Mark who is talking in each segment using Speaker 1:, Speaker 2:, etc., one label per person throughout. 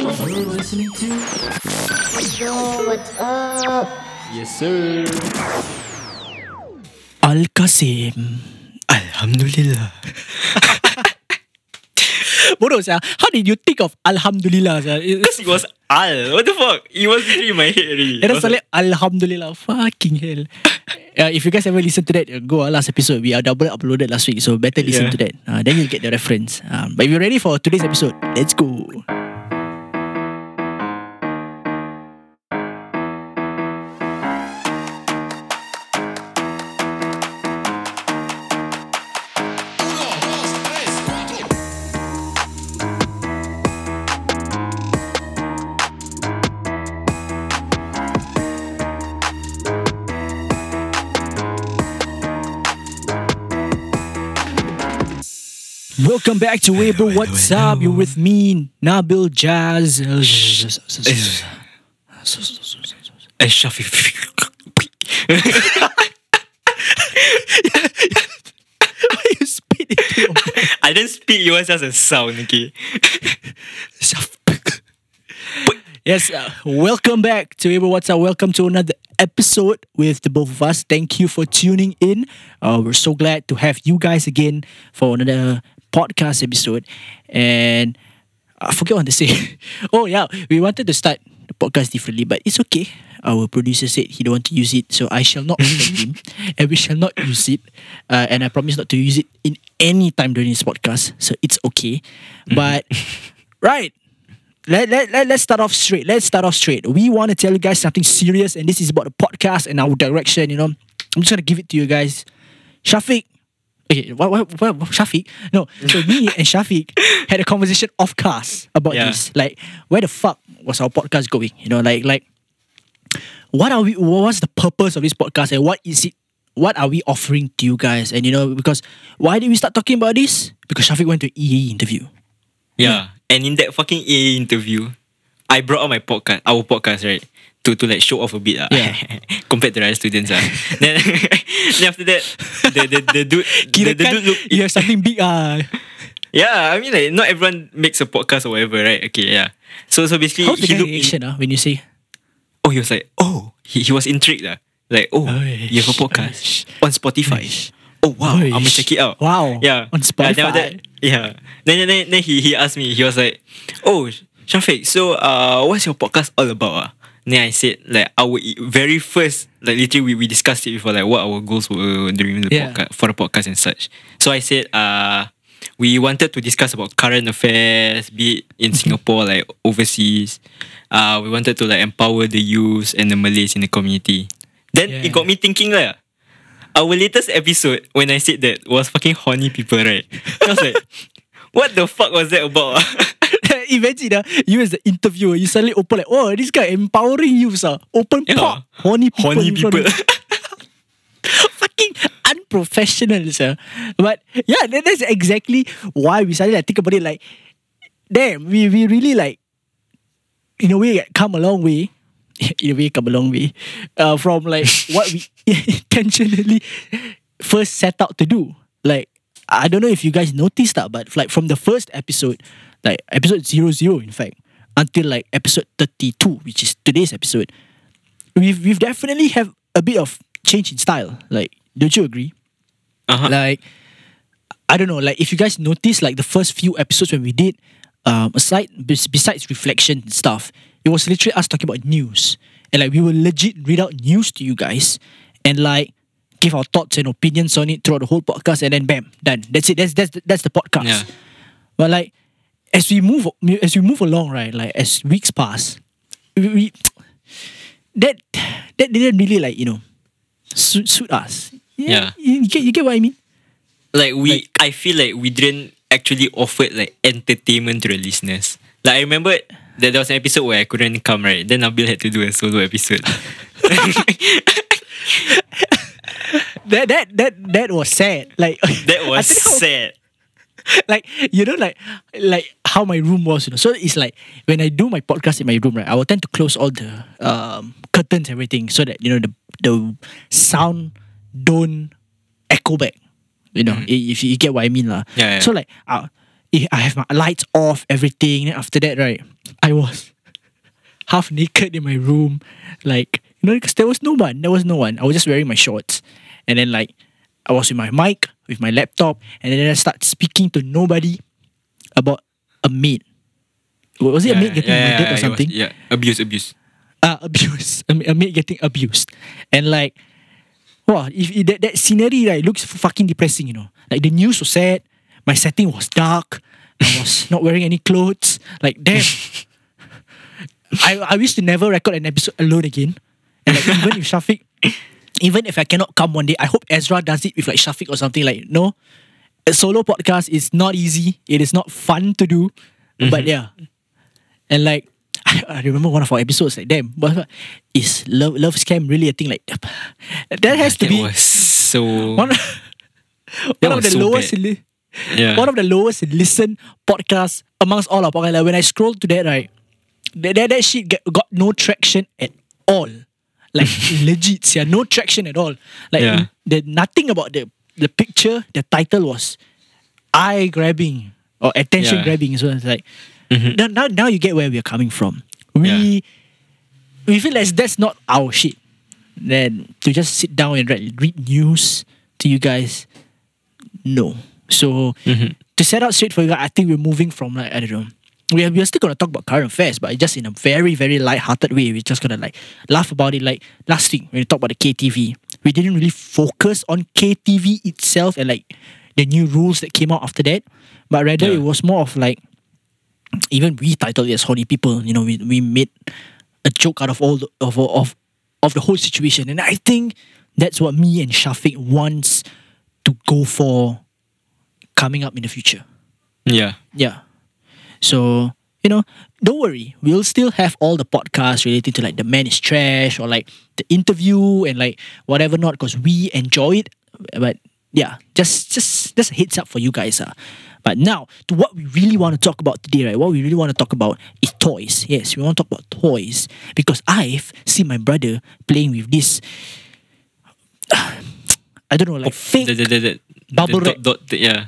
Speaker 1: You're listening to
Speaker 2: Yo, what's up?
Speaker 1: Yes sir
Speaker 3: Al Qasim. Alhamdulillah. Bodoh sia. How did you think of Alhamdulillah sia?
Speaker 4: Because it was Al. What the fuck? It was literally in my head already.
Speaker 3: It
Speaker 4: I
Speaker 3: was
Speaker 4: was
Speaker 3: like Alhamdulillah. Fucking hell. Uh, if you guys ever listen to that, uh, go our last episode. We are double uploaded last week, so better listen
Speaker 4: Yeah.
Speaker 3: to that. Uh, then you'll get the reference. Um, but if you're ready for today's episode, let's go. Welcome back to Weibo. What's up? You're with me, Nabil Jazz.
Speaker 4: Eh, Shafi.
Speaker 3: Why you spit mouth?
Speaker 4: I didn't speak. It was just a sound. Okay.
Speaker 3: Yes, uh, welcome back to Weibo. What's up? Welcome to another episode with the both of us. Thank you for tuning in. Uh, we're so glad to have you guys again for another podcast episode. And I forget what to say. oh yeah, we wanted to start the podcast differently, but it's okay. Our producer said he don't want to use it, so I shall not offend him, and we shall not use it. Uh, and I promise not to use it in any time during this podcast, so it's okay. But right, let, let, let, let's start off straight. Let's start off straight. We want to tell you guys something serious, and this is about the podcast and our direction. You know, I'm just gonna give it to you guys. Shafiq, okay, what, what, what, what Shafiq? No, so me and Shafiq had a conversation off cast about
Speaker 4: Yeah.
Speaker 3: this. Like, where the fuck was our podcast going? You know, like, like, what are we? What's the purpose of this podcast, and what is it? What are we offering to you guys? And you know, because why did we start talking about this? Because Shafiq went to an EA interview.
Speaker 4: Yeah. And in that fucking A interview, I brought out my podcast, our podcast, right? To to like show off a bit lah.
Speaker 3: Yeah.
Speaker 4: Compared to the other students ah. then, then after that, the the the dude, the, the dude look,
Speaker 3: you have something big ah.
Speaker 4: yeah. I mean like not everyone makes a podcast or whatever, right? Okay, yeah. So so basically,
Speaker 3: How's
Speaker 4: he looked. in-
Speaker 3: reaction ah when you say
Speaker 4: oh, he was like, oh, he, he was intrigued lah. Like, oh,
Speaker 3: Oish,
Speaker 4: you have a podcast
Speaker 3: oish,
Speaker 4: on Spotify.
Speaker 3: oish.
Speaker 4: Oh wow, I'm gonna check it out.
Speaker 3: Wow.
Speaker 4: Yeah.
Speaker 3: On
Speaker 4: then
Speaker 3: Spotify.
Speaker 4: that- yeah. Then, then then he he asked me. He was like, "Oh, Shafiq, so uh, what's your podcast all about?" Ah, then I said like our very first like literally we, we discussed it before like what our goals were during the
Speaker 3: Yeah.
Speaker 4: podcast for the podcast and such. So I said uh we wanted to discuss about current affairs, be it in Singapore like overseas. Uh, we wanted to like empower the youth and the Malays in the community. Then
Speaker 3: Yeah.
Speaker 4: it got me thinking like. Our latest episode, when I said that, was fucking horny people, right? I was like, what the fuck was that about?
Speaker 3: Imagine ah, you as the interviewer, you suddenly open like, oh, this guy empowering you, sir. Open
Speaker 4: Yeah.
Speaker 3: pop, horny people.
Speaker 4: horny people.
Speaker 3: Fucking unprofessional, sir. But yeah, that, that's exactly why we suddenly like think about it. Like, damn, we we really like, in a way, come a long way. In a way, come a long way uh, from like what we intentionally first set out to do. Like, I don't know if you guys noticed that, but like from the first episode, like episode zero zero, in fact, until like episode thirty two, which is today's episode, we've we've definitely have a bit of change in style. Like, don't you agree?
Speaker 4: uh-huh.
Speaker 3: Like, I don't know. Like, if you guys notice, like the first few episodes when we did, um, aside bes- besides reflection and stuff, it was literally us talking about news, and like we will legit read out news to you guys, and like give our thoughts and opinions on it throughout the whole podcast, and then bam, done. That's it. That's that's that's the podcast.
Speaker 4: Yeah.
Speaker 3: But like, as we move as we move along, right? Like as weeks pass, we, we that that didn't really like you know suit, suit us.
Speaker 4: Yeah.
Speaker 3: you, you get you get what I mean.
Speaker 4: like we, I feel like we didn't actually offer like entertainment to the listeners. Like I remember that there was an episode where I couldn't come, right? Then Nabil had to do a solo episode.
Speaker 3: That that that that was sad. Like
Speaker 4: that was sad.
Speaker 3: like you know like like how my room was you know so it's like when i do my podcast in my room right i will tend to close all the um curtains and everything so that you know the the sound don't echo back you know i- if you get what i mean lah
Speaker 4: Yeah, yeah.
Speaker 3: so like uh, I I have my lights off, everything. Then after that, right, I was half naked in my room, like you know, because there was no one. There was no one. I was just wearing my shorts, and then like I was with my mic, with my laptop, and then I start speaking to nobody about a maid. Was it a maid getting murdered or
Speaker 4: it was-
Speaker 3: something?
Speaker 4: yeah, abuse, abuse.
Speaker 3: uh, abuse. Maid getting abused, and like, wow, if, if that that scenery right looks fucking depressing, you know. Like the news was sad, my setting was dark, I was not wearing any clothes. Like damn, I I wish to never record an episode alone again, and like even if Shafiq, even if I cannot come one day, I hope Ezra does it with like Shafiq or something. Like no, a solo podcast is not easy. It is not fun to do, but yeah, and like I, I remember one of our episodes like damn, but is love love scam really a thing? Like that has to
Speaker 4: That
Speaker 3: be
Speaker 4: so.
Speaker 3: one, one of the
Speaker 4: so
Speaker 3: lowest. Li-
Speaker 4: yeah.
Speaker 3: one of the lowest listen podcasts amongst all our podcasts. Like when I scroll to that, right, that that, that shit get, got no traction at all. Like legit, yeah, no traction at all. Like
Speaker 4: Yeah.
Speaker 3: the nothing about the the picture, the title was eye grabbing or attention
Speaker 4: Yeah.
Speaker 3: grabbing. So it's like
Speaker 4: Mhm.
Speaker 3: now, now now you get where we're coming from. We we feel like that's not our shit. Then to just sit down and read, read news to you guys, no. So
Speaker 4: Mhm.
Speaker 3: to set out straight for you guys, I think we're moving from like I don't know. We are, we are still gonna talk about current affairs, but just in a very very light-hearted way. We're just gonna like laugh about it. Like last week when we talked about the KTV, we didn't really focus on KTV itself and like the new rules that came out after that, but rather
Speaker 4: Yeah.
Speaker 3: it was more of like even we titled it as horny people. You know, we we made a joke out of all the, of of of the whole situation, and I think that's what me and Shafiq wants to go for coming up in the future.
Speaker 4: yeah.
Speaker 3: Yeah. So, you know, don't worry. We'll still have all the podcasts related to like the man is trash or like the interview and like whatever not because we enjoy it. But yeah, just just just a heads up for you guys. Uh. But now to what we really want to talk about today, right? What we really want to talk about is toys. Yes, we want to talk about toys because I've seen my brother playing with this I don't know, like fake
Speaker 4: The, the, the,
Speaker 3: Bubble
Speaker 4: the
Speaker 3: wrap.
Speaker 4: dot, dot, the, yeah.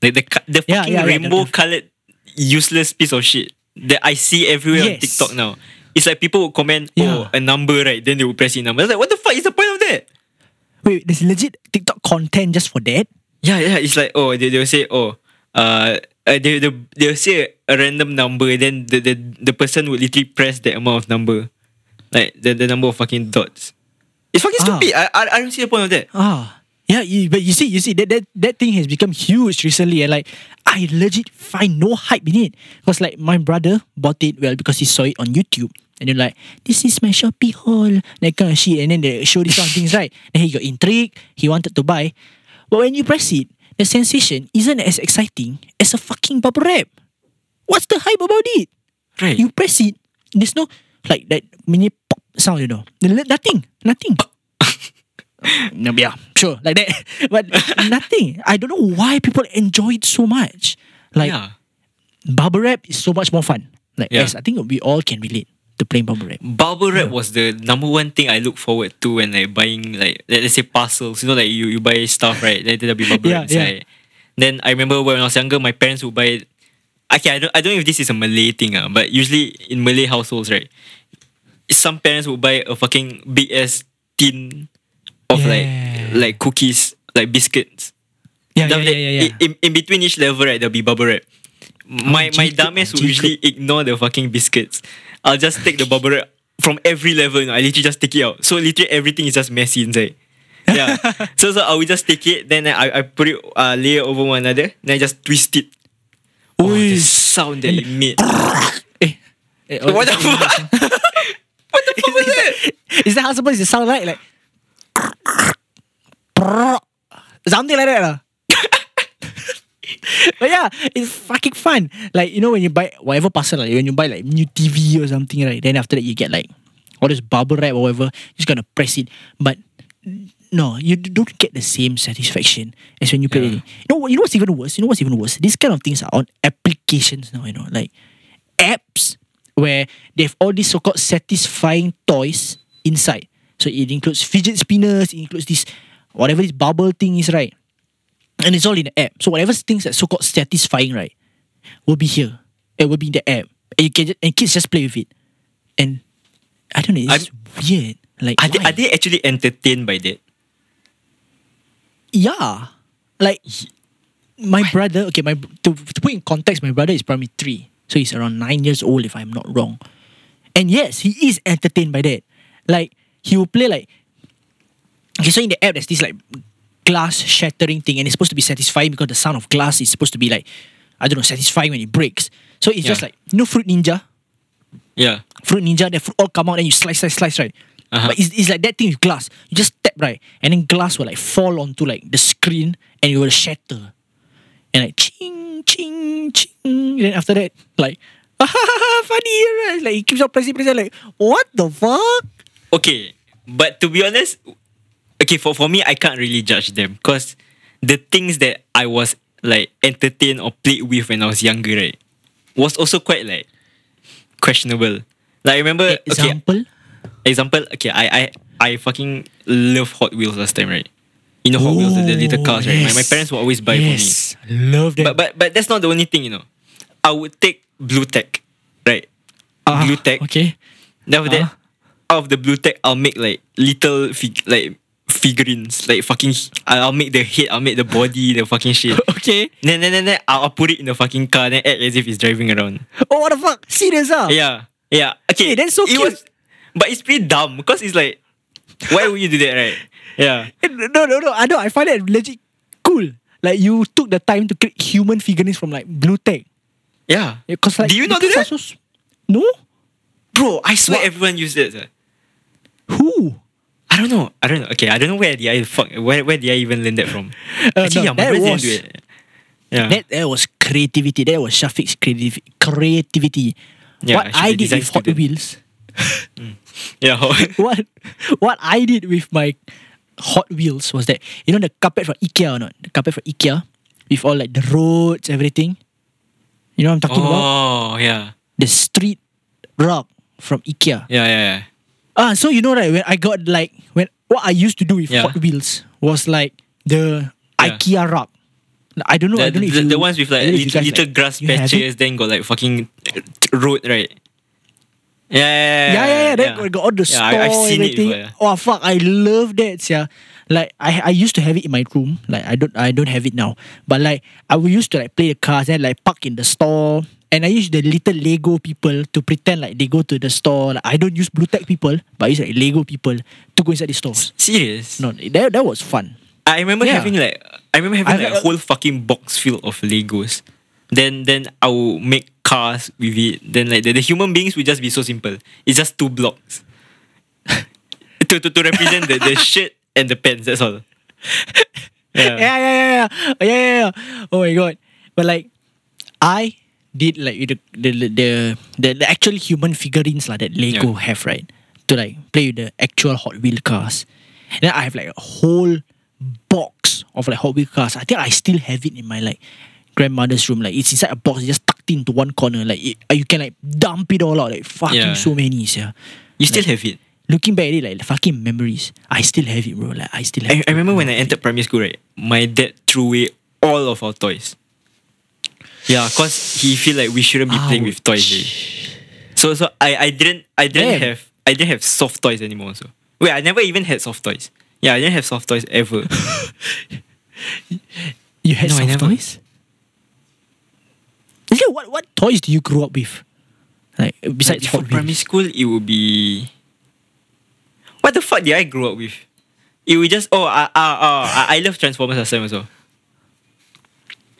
Speaker 4: Like the, the fucking
Speaker 3: yeah, yeah,
Speaker 4: rainbow colored useless piece of shit that I see everywhere on TikTok now. It's like people would comment,
Speaker 3: Yeah.
Speaker 4: oh, a number, right? Then they will press in number. It's like, what the fuck is the point of that?
Speaker 3: Wait, there's legit TikTok content just for that?
Speaker 4: Yeah, yeah. It's like, oh, they, they'll say, oh, uh, uh, they, they, they'll say a random number, and then the, the, the person would literally press that amount of number. Like, the, the number of fucking dots. It's fucking
Speaker 3: Ah.
Speaker 4: stupid. I, I, I don't see the point of that.
Speaker 3: Ah, yeah, but you see, you see that, that that thing has become huge recently, and like I legit find no hype in it because like my brother bought it well because he saw it on YouTube, and then like this is my Shopee haul, that kind of shit, and then they show these kind of things, right? And he got intrigued, he wanted to buy, but when you press it, the sensation isn't as exciting as a fucking bubble wrap. What's the hype about it?
Speaker 4: Right.
Speaker 3: You press it, there's no like that mini pop sound, you know. Nothing, nothing. No, yeah, sure, like that. But nothing. I don't know why people enjoy it so much. Like
Speaker 4: yeah.
Speaker 3: bubble wrap is so much more fun. Like
Speaker 4: Yeah.
Speaker 3: yes, I think we all can relate to playing bubble wrap.
Speaker 4: Bubble wrap was the number one thing I look forward to when like buying like let- let's say parcels. You know, like you, you buy stuff, right? Then there'll be bubble
Speaker 3: Yeah,
Speaker 4: wrap inside. Then I remember when I was younger, my parents would buy. Okay, I don't I don't know if this is a Malay thing, uh, but usually in Malay households, right, some parents would buy a fucking big ass tin of
Speaker 3: Yeah.
Speaker 4: like like cookies, like biscuits.
Speaker 3: Yeah, yeah, yeah, yeah. yeah.
Speaker 4: In, in between each level, right, there'll be bubble wrap. My my dumbass would
Speaker 3: Jacob.
Speaker 4: usually ignore the fucking biscuits. I'll just take the bubble wrap from every level. You know, I literally just take it out. So literally everything is just messy inside. Yeah. so so I will just take it, then I I put it uh, layer over one another, then I just twist it. Oh, the sound that it made.
Speaker 3: Eh, eh, oh,
Speaker 4: what the fuck? what the fuck was that?
Speaker 3: Is that how supposed to sound like? Like something like that. lah. but yeah, it's fucking fun. Like you know when you buy whatever parcel, like when you buy like new TV or something, right? Then after that you get like all this bubble wrap or whatever. You're just gonna press it, but no, you don't get the same satisfaction as when you play
Speaker 4: Yeah.
Speaker 3: You know, you know what's even worse? You know what's even worse? These kind of things are on applications now. You know, like apps where they have all these so-called satisfying toys inside. So it includes fidget spinners, it includes this whatever this bubble thing is, right? And it's all in the app. So whatever things that so-called satisfying, right? will be here. It will be in the app. And you can just, and kids just play with it. And I don't know, it's weird. Like
Speaker 4: Are they, are they actually entertained by that?
Speaker 3: Yeah. Like my brother, okay, my to, to put in context, my brother is primary three. So he's around nine years old if I'm not wrong. And yes, he is entertained by that. Like he will play like Okay, so in the app there's this like glass shattering thing and it's supposed to be satisfying because the sound of glass is supposed to be like I don't know, satisfying when it breaks. So it's just like you know Fruit Ninja?
Speaker 4: Yeah.
Speaker 3: Fruit Ninja, the fruit all come out and you slice, slice, slice, right?
Speaker 4: Uh-huh.
Speaker 3: But it's, it's like that thing with glass. You just tap right, and then glass will like fall onto like the screen and it will shatter. And like ching, ching, ching. And then after that, like funny, right? Like he keeps on pressing, pressing, like, what the fuck?
Speaker 4: Okay, but to be honest, okay, for, for me, I can't really judge them because the things that I was like entertained or played with when I was younger, right, was also quite like questionable. Like I remember, okay,
Speaker 3: Example.
Speaker 4: example, okay, I I I fucking love Hot Wheels last time, right? You know Hot Wheels, the, the little cars, right? My, my parents would always buy
Speaker 3: yes.
Speaker 4: For me.
Speaker 3: Love that.
Speaker 4: But but but that's not the only thing, you know. I would take Blu Tack, right?
Speaker 3: Ah,
Speaker 4: Blu Tack.
Speaker 3: Okay.
Speaker 4: Then after that,
Speaker 3: Ah.
Speaker 4: Out of the Blu Tack, I'll make like little fig- like figurines, like fucking. I'll make the head, I'll make the body, the fucking shit.
Speaker 3: Okay.
Speaker 4: then, then, then, then I'll, I'll put it in the fucking car, then act as if it's driving around.
Speaker 3: Oh, what the fuck? Serious ah?
Speaker 4: Yeah, yeah. Okay,
Speaker 3: Hey, that's so
Speaker 4: it
Speaker 3: cute.
Speaker 4: Was, but it's pretty dumb because it's like, why would you do that, right? Yeah.
Speaker 3: Eh, No, no, no. I know. I find that legit cool. Like you took the time to create human figurines from like Blu Tack.
Speaker 4: Yeah.
Speaker 3: Because like
Speaker 4: Do you not do that?
Speaker 3: so no.
Speaker 4: Bro, I swear
Speaker 3: What?
Speaker 4: everyone uses it. sir.
Speaker 3: Who?
Speaker 4: I don't know. I don't know. Okay, I don't know where did I fuck where where did I even learn that from?
Speaker 3: Uh,
Speaker 4: Actually,
Speaker 3: no,
Speaker 4: yeah, my
Speaker 3: that was-
Speaker 4: do it. Yeah.
Speaker 3: That that was creativity. That was Shafiq's creativity. Creativity.
Speaker 4: Yeah,
Speaker 3: what I did with Hot. Wheels.
Speaker 4: yeah.
Speaker 3: what what I did with my Hot Wheels was that you know the carpet from IKEA or not? The carpet from IKEA with all like the roads, everything. You know what I'm talking about?
Speaker 4: oh, yeah.
Speaker 3: The street rug from IKEA.
Speaker 4: Yeah, yeah, yeah.
Speaker 3: Ah, so you know right when I got like when what I used to do with
Speaker 4: Yeah.
Speaker 3: Hot Wheels was like the
Speaker 4: Yeah.
Speaker 3: IKEA rug. I don't know.
Speaker 4: The,
Speaker 3: I don't know if
Speaker 4: the,
Speaker 3: you,
Speaker 4: the ones with like
Speaker 3: don't know if you
Speaker 4: little,
Speaker 3: guys,
Speaker 4: little
Speaker 3: like,
Speaker 4: grass
Speaker 3: you have it?
Speaker 4: patches, then got like fucking road, right? Yeah, yeah,
Speaker 3: Yeah, yeah, yeah. Then
Speaker 4: yeah.
Speaker 3: got all the
Speaker 4: Yeah,
Speaker 3: store,
Speaker 4: I- I've seen it
Speaker 3: everything.
Speaker 4: before, yeah.
Speaker 3: Oh fuck, I love that, yeah. Like I, I used to have it in my room. Like I don't, I don't have it now. But like I would used to like play the cars and like park in the store. And I use the little Lego people to pretend like they go to the store. Like, I don't use Blu Tack people, but I use like Lego people to go inside the stores.
Speaker 4: Serious?
Speaker 3: No, that, that was fun.
Speaker 4: I remember
Speaker 3: Yeah.
Speaker 4: having like I remember having
Speaker 3: I've
Speaker 4: like a whole fucking box full of Legos. Then then I will make cars with it. Then like the, the human beings would just be so simple. It's just two blocks. to, to to represent the, the shirt and the pants, that's all. Yeah.
Speaker 3: yeah, yeah, yeah, yeah, yeah, yeah, yeah. Oh my god! But like, I did like the the the the, the actual human figurines like that Lego
Speaker 4: Yeah.
Speaker 3: have right to like play with the actual Hot Wheel cars. And then I have like a whole box of like Hot Wheel cars. I think I still have it in my like grandmother's room. Like it's inside a box, it's just tucked into one corner. Like it, uh, you can like dump it all out. Like fucking
Speaker 4: Yeah.
Speaker 3: so many, yeah.
Speaker 4: You still have it.
Speaker 3: Looking back at it, like fucking memories. I still have it, bro. Like I still have.
Speaker 4: I,
Speaker 3: it.
Speaker 4: I remember when I entered primary school, right? My dad threw away all of our toys. Yeah, cause he feel like we shouldn't be ah, playing with oh, toys. eh. So so I, I didn't I didn't
Speaker 3: Damn.
Speaker 4: have I didn't have soft toys anymore. So wait, I never even had soft toys. Yeah, I didn't have soft toys ever.
Speaker 3: You had
Speaker 4: No, I
Speaker 3: soft
Speaker 4: never.
Speaker 3: toys? Yeah, what what toys do you grow up with? Like besides
Speaker 4: for
Speaker 3: Hot
Speaker 4: primary
Speaker 3: Wheels?
Speaker 4: school, it would be. What the fuck did I grow up with? It would just oh I I I, I love Transformers last time also.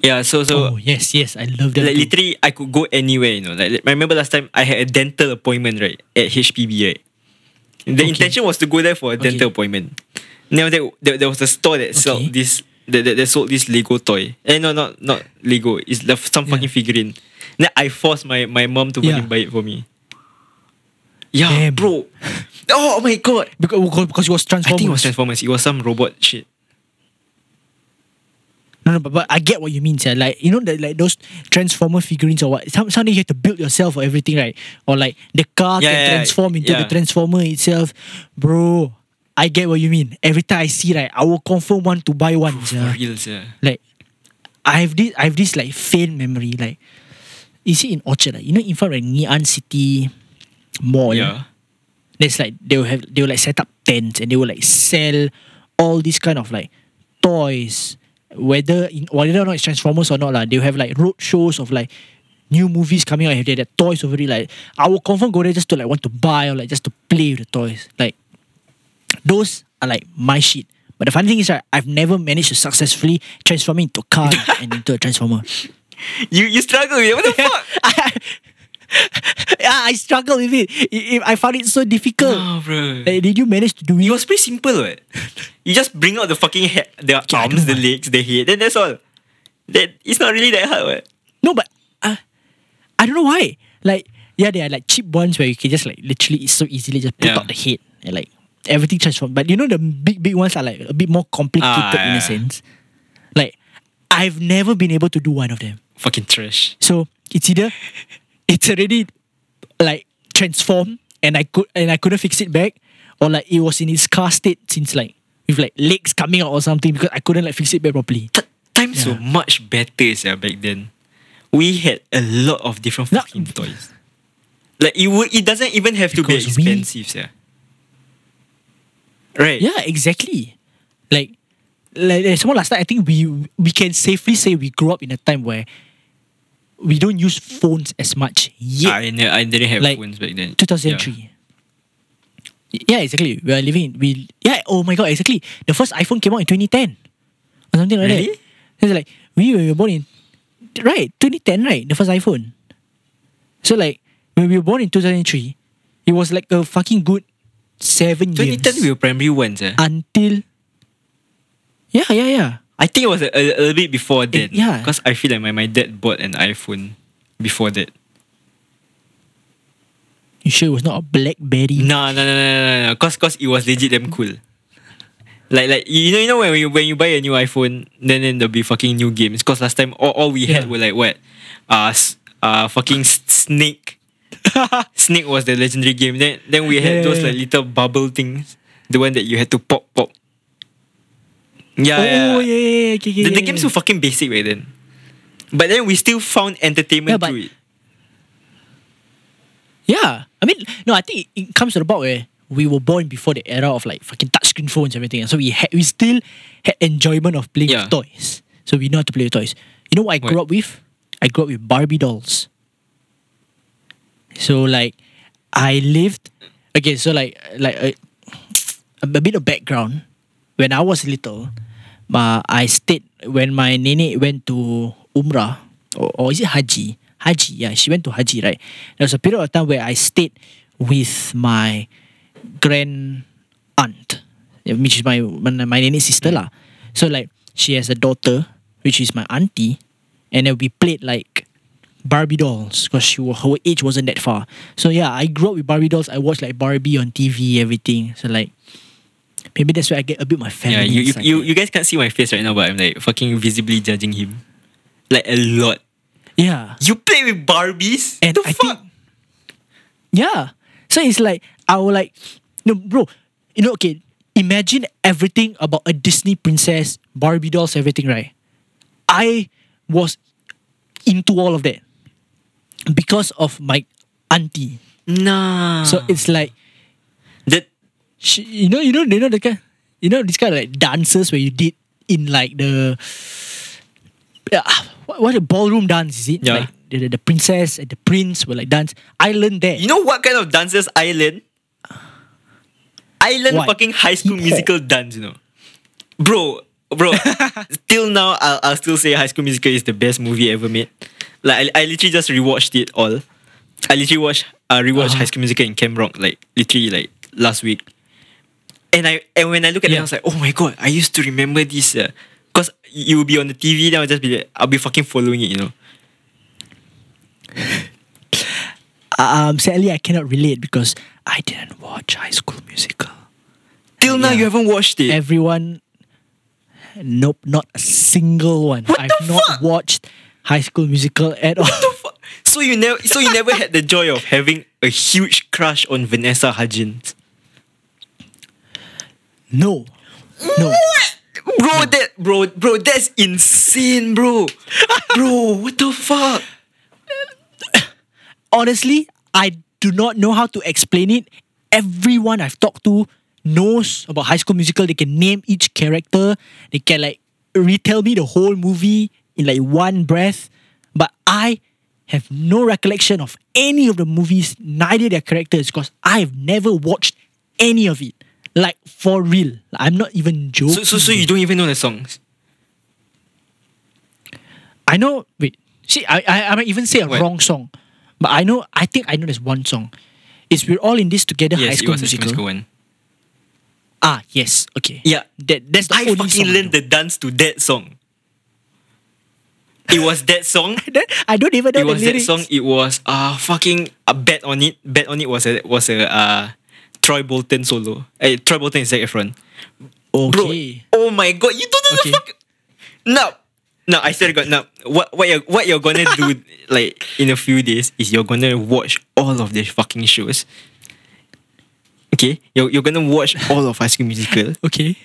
Speaker 4: Yeah, so so
Speaker 3: Oh yes, yes, I love that.
Speaker 4: like
Speaker 3: too.
Speaker 4: literally I could go anywhere, you know. Like I remember last time I had a dental appointment, right? At HPB, right? The
Speaker 3: Okay.
Speaker 4: intention was to go there for a
Speaker 3: Okay.
Speaker 4: dental appointment. Now there, there, there was a store that sold this that, that, that sold this Lego toy. Eh no not not Lego. It's the, some
Speaker 3: Yeah.
Speaker 4: fucking figurine. Then I forced my, my mom to
Speaker 3: Yeah.
Speaker 4: buy it for me. Yeah,
Speaker 3: Damn.
Speaker 4: bro. Oh my god.
Speaker 3: because because it was
Speaker 4: I think it was Transformers. It was some robot shit.
Speaker 3: No, no, but, but I get what you mean, sir. Like you know, the, like those Transformer figurines or what? Some something you have to build yourself or everything, right? Or like the car
Speaker 4: Yeah,
Speaker 3: can
Speaker 4: yeah, yeah.
Speaker 3: transform into the Transformer itself, bro. I get what you mean. Every time I see, right, I will confirm want to buy one.
Speaker 4: For
Speaker 3: sia.
Speaker 4: real, yeah.
Speaker 3: like I have this I have this like faint memory like is it in Orchard? ah? You know, in front of like, Ngee City Mall.
Speaker 4: Yeah.
Speaker 3: There's like they will have they will like set up tents and they will like sell all these kind of like toys, whether in whether or not it's Transformers or not lah. They'll have like road shows of like new movies coming out. Have their toys over there. Like I will confirm go there just to like want to buy or like just to play with the toys. Like those are like my shit. But the funny thing is, right, I've never managed to successfully transform into a car and into a transformer.
Speaker 4: You you struggle with it. What the fuck?
Speaker 3: yeah, I struggle with it. I, I found it so difficult.
Speaker 4: Oh, bro.
Speaker 3: Like, did you manage to do it?
Speaker 4: It was pretty simple, right? You just bring out the fucking head, the
Speaker 3: Yeah, I
Speaker 4: arms, the legs, the head, then that's all. That it's not really that hard, right?
Speaker 3: No, but uh, I don't know why. Like, yeah, they are like cheap ones where you can just like literally it's so easily just put
Speaker 4: Yeah.
Speaker 3: out the head and like everything transform. But you know the big big ones are like a bit more complicated
Speaker 4: Ah,
Speaker 3: in a sense. Like, I've never been able to do one of them.
Speaker 4: Fucking trash.
Speaker 3: So it's either it's already like transformed and I could and I couldn't fix it back, or like it was in its car state since like with like legs coming out or something because I couldn't like fix it back properly.
Speaker 4: T- times
Speaker 3: Yeah.
Speaker 4: were much better yeah, back then. We had a lot of different
Speaker 3: No.
Speaker 4: fucking toys. Like it would, it doesn't even have to be
Speaker 3: Because we-
Speaker 4: expensive, yeah. Right.
Speaker 3: Yeah, exactly. Like, like like, some more last time, I think we we can safely say we grew up in a time where we don't use phones as much yet.
Speaker 4: I, ne- I didn't have
Speaker 3: Like,
Speaker 4: phones back then.
Speaker 3: 2003. Yeah. exactly. We are living. in- We yeah. Oh my god, exactly. The first iPhone came out in 2010 or something like
Speaker 4: Really?
Speaker 3: that. It's like we were born in right 2010, right? The first iPhone. So like when we were born in 2003, it was like a fucking good seven
Speaker 4: Yeah.
Speaker 3: years
Speaker 4: 2010 we were primary ones, eh?
Speaker 3: until. Yeah, yeah, yeah.
Speaker 4: I think it was a, a, a little bit before then.
Speaker 3: yeah.
Speaker 4: Because I feel like my, my dad bought an iPhone before that.
Speaker 3: You sure it was not a BlackBerry?
Speaker 4: No, no, no, no, no, no. Cause, cause it was legit damn cool. Like, like you know, you know when you when you buy a new iPhone, then then there'll be fucking new games. Cause last time all, all we had
Speaker 3: Yeah.
Speaker 4: were like what, uh, s- uh, fucking Snake. Snake was the legendary game. Then then we had
Speaker 3: Yeah,
Speaker 4: those like little bubble things, the one that you had to pop pop. Yeah,
Speaker 3: Oh yeah,
Speaker 4: yeah.
Speaker 3: yeah. Okay, okay,
Speaker 4: The, the games were fucking basic right then. But then we still found entertainment
Speaker 3: Yeah, but-
Speaker 4: through it.
Speaker 3: Yeah, I mean, no, I think it, it comes to the point where we were born before the era of like fucking touchscreen phones and everything, so we had we still had enjoyment of playing
Speaker 4: Yeah.
Speaker 3: with toys. So we know how to play with toys. You know what I grew
Speaker 4: What?
Speaker 3: up with? I grew up with Barbie dolls. So like, I lived. Okay, so like like a, a bit of background. When I was little, uh, I stayed when my nene went to Umrah or, or is it Haji? Haji, yeah, she went to Haji, right? There was a period of time where I stayed with my grand aunt, which is my my, my nene's sister lah. So like she has a daughter, which is my auntie, and then we played like Barbie dolls because she her age wasn't that far. So yeah, I grew up with Barbie dolls. I watched like Barbie on TV, everything. So like maybe that's where I get a bit my family.
Speaker 4: Yeah, you, you, you, you guys can't see my face right now, but I'm like fucking visibly judging him. Like a lot.
Speaker 3: yeah.
Speaker 4: You play with Barbies?
Speaker 3: And
Speaker 4: the
Speaker 3: I
Speaker 4: fuck?
Speaker 3: think Yeah. So it's like I will like no bro, you know, okay, imagine everything about a Disney princess, Barbie dolls, everything, right? I was into all of that. Because of my auntie.
Speaker 4: Nah.
Speaker 3: So it's like
Speaker 4: that
Speaker 3: she, you know, you know, you know the kind you know this kind of like dances where you did in like the yeah, what, what a ballroom dance is it?
Speaker 4: Yeah.
Speaker 3: Like the, the, the princess and the prince were like dance. I learned that.
Speaker 4: you know what kind of dances I learn? I learn
Speaker 3: What?
Speaker 4: fucking high school
Speaker 3: Hip-hop.
Speaker 4: musical dance, you know. Bro, bro, till now I'll, I'll still say High School Musical is the best movie ever made. Like I, I literally just rewatched it all. I literally watched uh rewatched
Speaker 3: Uh-huh.
Speaker 4: High School Musical in Camp Rock like literally like last week. And I and when I look at it, I was like, oh my god, I used to remember this. Uh, Cause you will be on the TV, then I'll just be like, I'll be fucking following it, you know.
Speaker 3: Um, sadly, I cannot relate because I didn't watch High School Musical.
Speaker 4: Till now,
Speaker 3: Yeah.
Speaker 4: you haven't watched it.
Speaker 3: Everyone, nope, not a single one.
Speaker 4: What
Speaker 3: I've
Speaker 4: the
Speaker 3: not
Speaker 4: fuck?
Speaker 3: watched High School Musical at all.
Speaker 4: the fuck? So you never, so you never had the joy of having a huge crush on Vanessa Hudgens,
Speaker 3: no, no.
Speaker 4: bro. That bro, bro, that's insane, bro. bro, what the fuck?
Speaker 3: honestly, I do not know how to explain it. Everyone I've talked to knows about High School Musical. They can name each character. They can like retell me the whole movie in like one breath. But I have no recollection of any of the movies, neither their characters, because I've never watched any of it. Like for real. I'm not even joking.
Speaker 4: So, so, so you don't even know the songs.
Speaker 3: I know. Wait, see, I I, I might even say a
Speaker 4: What?
Speaker 3: wrong song, but I know. I think I know there's one song. It's we're all in this together. High
Speaker 4: yes, it
Speaker 3: School
Speaker 4: was a
Speaker 3: Musical.
Speaker 4: one.
Speaker 3: Ah, yes. Okay.
Speaker 4: Yeah,
Speaker 3: That that's the
Speaker 4: I
Speaker 3: only
Speaker 4: fucking
Speaker 3: song I
Speaker 4: learned
Speaker 3: know.
Speaker 4: the dance to that song. It was that song.
Speaker 3: Then I don't even know
Speaker 4: it
Speaker 3: the
Speaker 4: was that
Speaker 3: lyrics.
Speaker 4: song. It was uh fucking a bet on it. Bet on it was a was a uh Troy Bolton solo. Eh, Troy Bolton is Zac Efron. Bro,
Speaker 3: Okay.
Speaker 4: oh my god, you don't know
Speaker 3: Okay.
Speaker 4: the fuck. No, no, I to God, no. What what you what you're gonna do like in a few days is you're gonna watch all of the fucking shows. Okay, you're you're gonna watch all of High School Musical,
Speaker 3: Okay.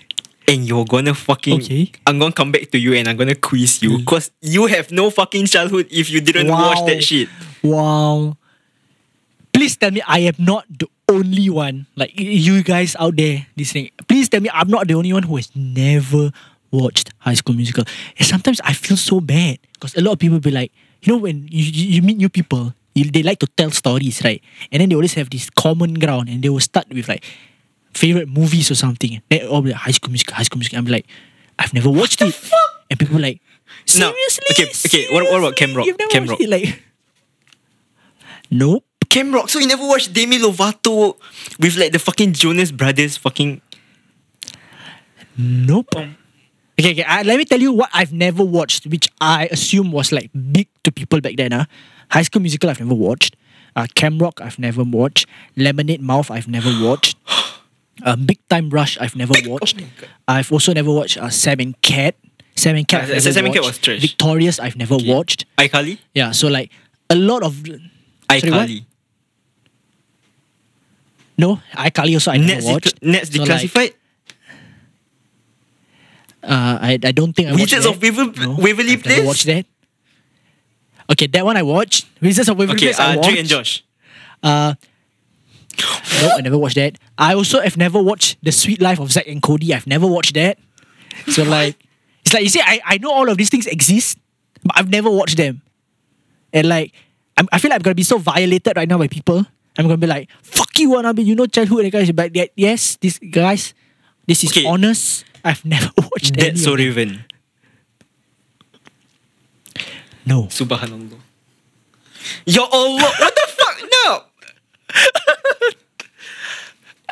Speaker 4: and you're gonna fucking.
Speaker 3: Okay.
Speaker 4: I'm gonna come back to you and I'm gonna quiz you
Speaker 3: Mm.
Speaker 4: because you have no fucking childhood if you didn't watch that shit.
Speaker 3: Wow. Please tell me I am not the only one. Like you guys out there listening. Please tell me I'm not the only one who has never watched High School Musical. And sometimes I feel so bad because a lot of people be like, you know, when you, you, meet new people, you, they like to tell stories, right? And then they always have this common ground, and they will start with like favorite movies or something. Then all be like High School Musical, High School Musical. I'm like, I've never watched it, and people are like,
Speaker 4: No.
Speaker 3: seriously,
Speaker 4: Okay, okay, what- what about Cam
Speaker 3: Seriously?
Speaker 4: Rock?
Speaker 3: Camp
Speaker 4: Rock.
Speaker 3: it? Like, nope.
Speaker 4: Camp Rock, so you never watched Demi Lovato with like the fucking Jonas Brothers fucking.
Speaker 3: Nope. Okay, okay. I, let me tell you what I've never watched, which I assume was like big to people back then. Uh. High School Musical, I've never watched. Uh, Camp Rock, I've never watched. Lemonade Mouth, I've never watched. Uh, Big Time Rush, I've never watched.
Speaker 4: God.
Speaker 3: I've also never watched uh, Sam and Cat. Sam and Cat,
Speaker 4: Uh, Sam and Cat was trash.
Speaker 3: Victorious, I've never watched.
Speaker 4: iCarly?
Speaker 3: Yeah, so like a lot of.
Speaker 4: ICarly.
Speaker 3: No, iCarly also I never watched.
Speaker 4: Ned's
Speaker 3: So, like,
Speaker 4: Declassified?
Speaker 3: Uh, I, I don't think I watched
Speaker 4: Wizards
Speaker 3: that.
Speaker 4: of Waver-
Speaker 3: no,
Speaker 4: Waverly
Speaker 3: I've never
Speaker 4: Place?
Speaker 3: watched that. Okay, that one I watched. Wizards of Waverly
Speaker 4: okay,
Speaker 3: Place I
Speaker 4: uh,
Speaker 3: watched.
Speaker 4: Drake and Josh.
Speaker 3: Uh, no, I never watched that. I also have never watched The Suite Life of Zack and Cody. I've never watched that. So like, it's like you see, I, I know all of these things exist, but I've never watched them. And like, I'm, I feel like I'm gonna be so violated right now by people. I'm gonna be like, "Fuck you, Anabi. You know childhood." And guys, but yeah, yes, this guys, this is
Speaker 4: Okay.
Speaker 3: honest. I've never watched
Speaker 4: that.
Speaker 3: That's
Speaker 4: so
Speaker 3: of them.
Speaker 4: Raven.
Speaker 3: No.
Speaker 4: Subhanallah. Ya Allah, what the fuck? No.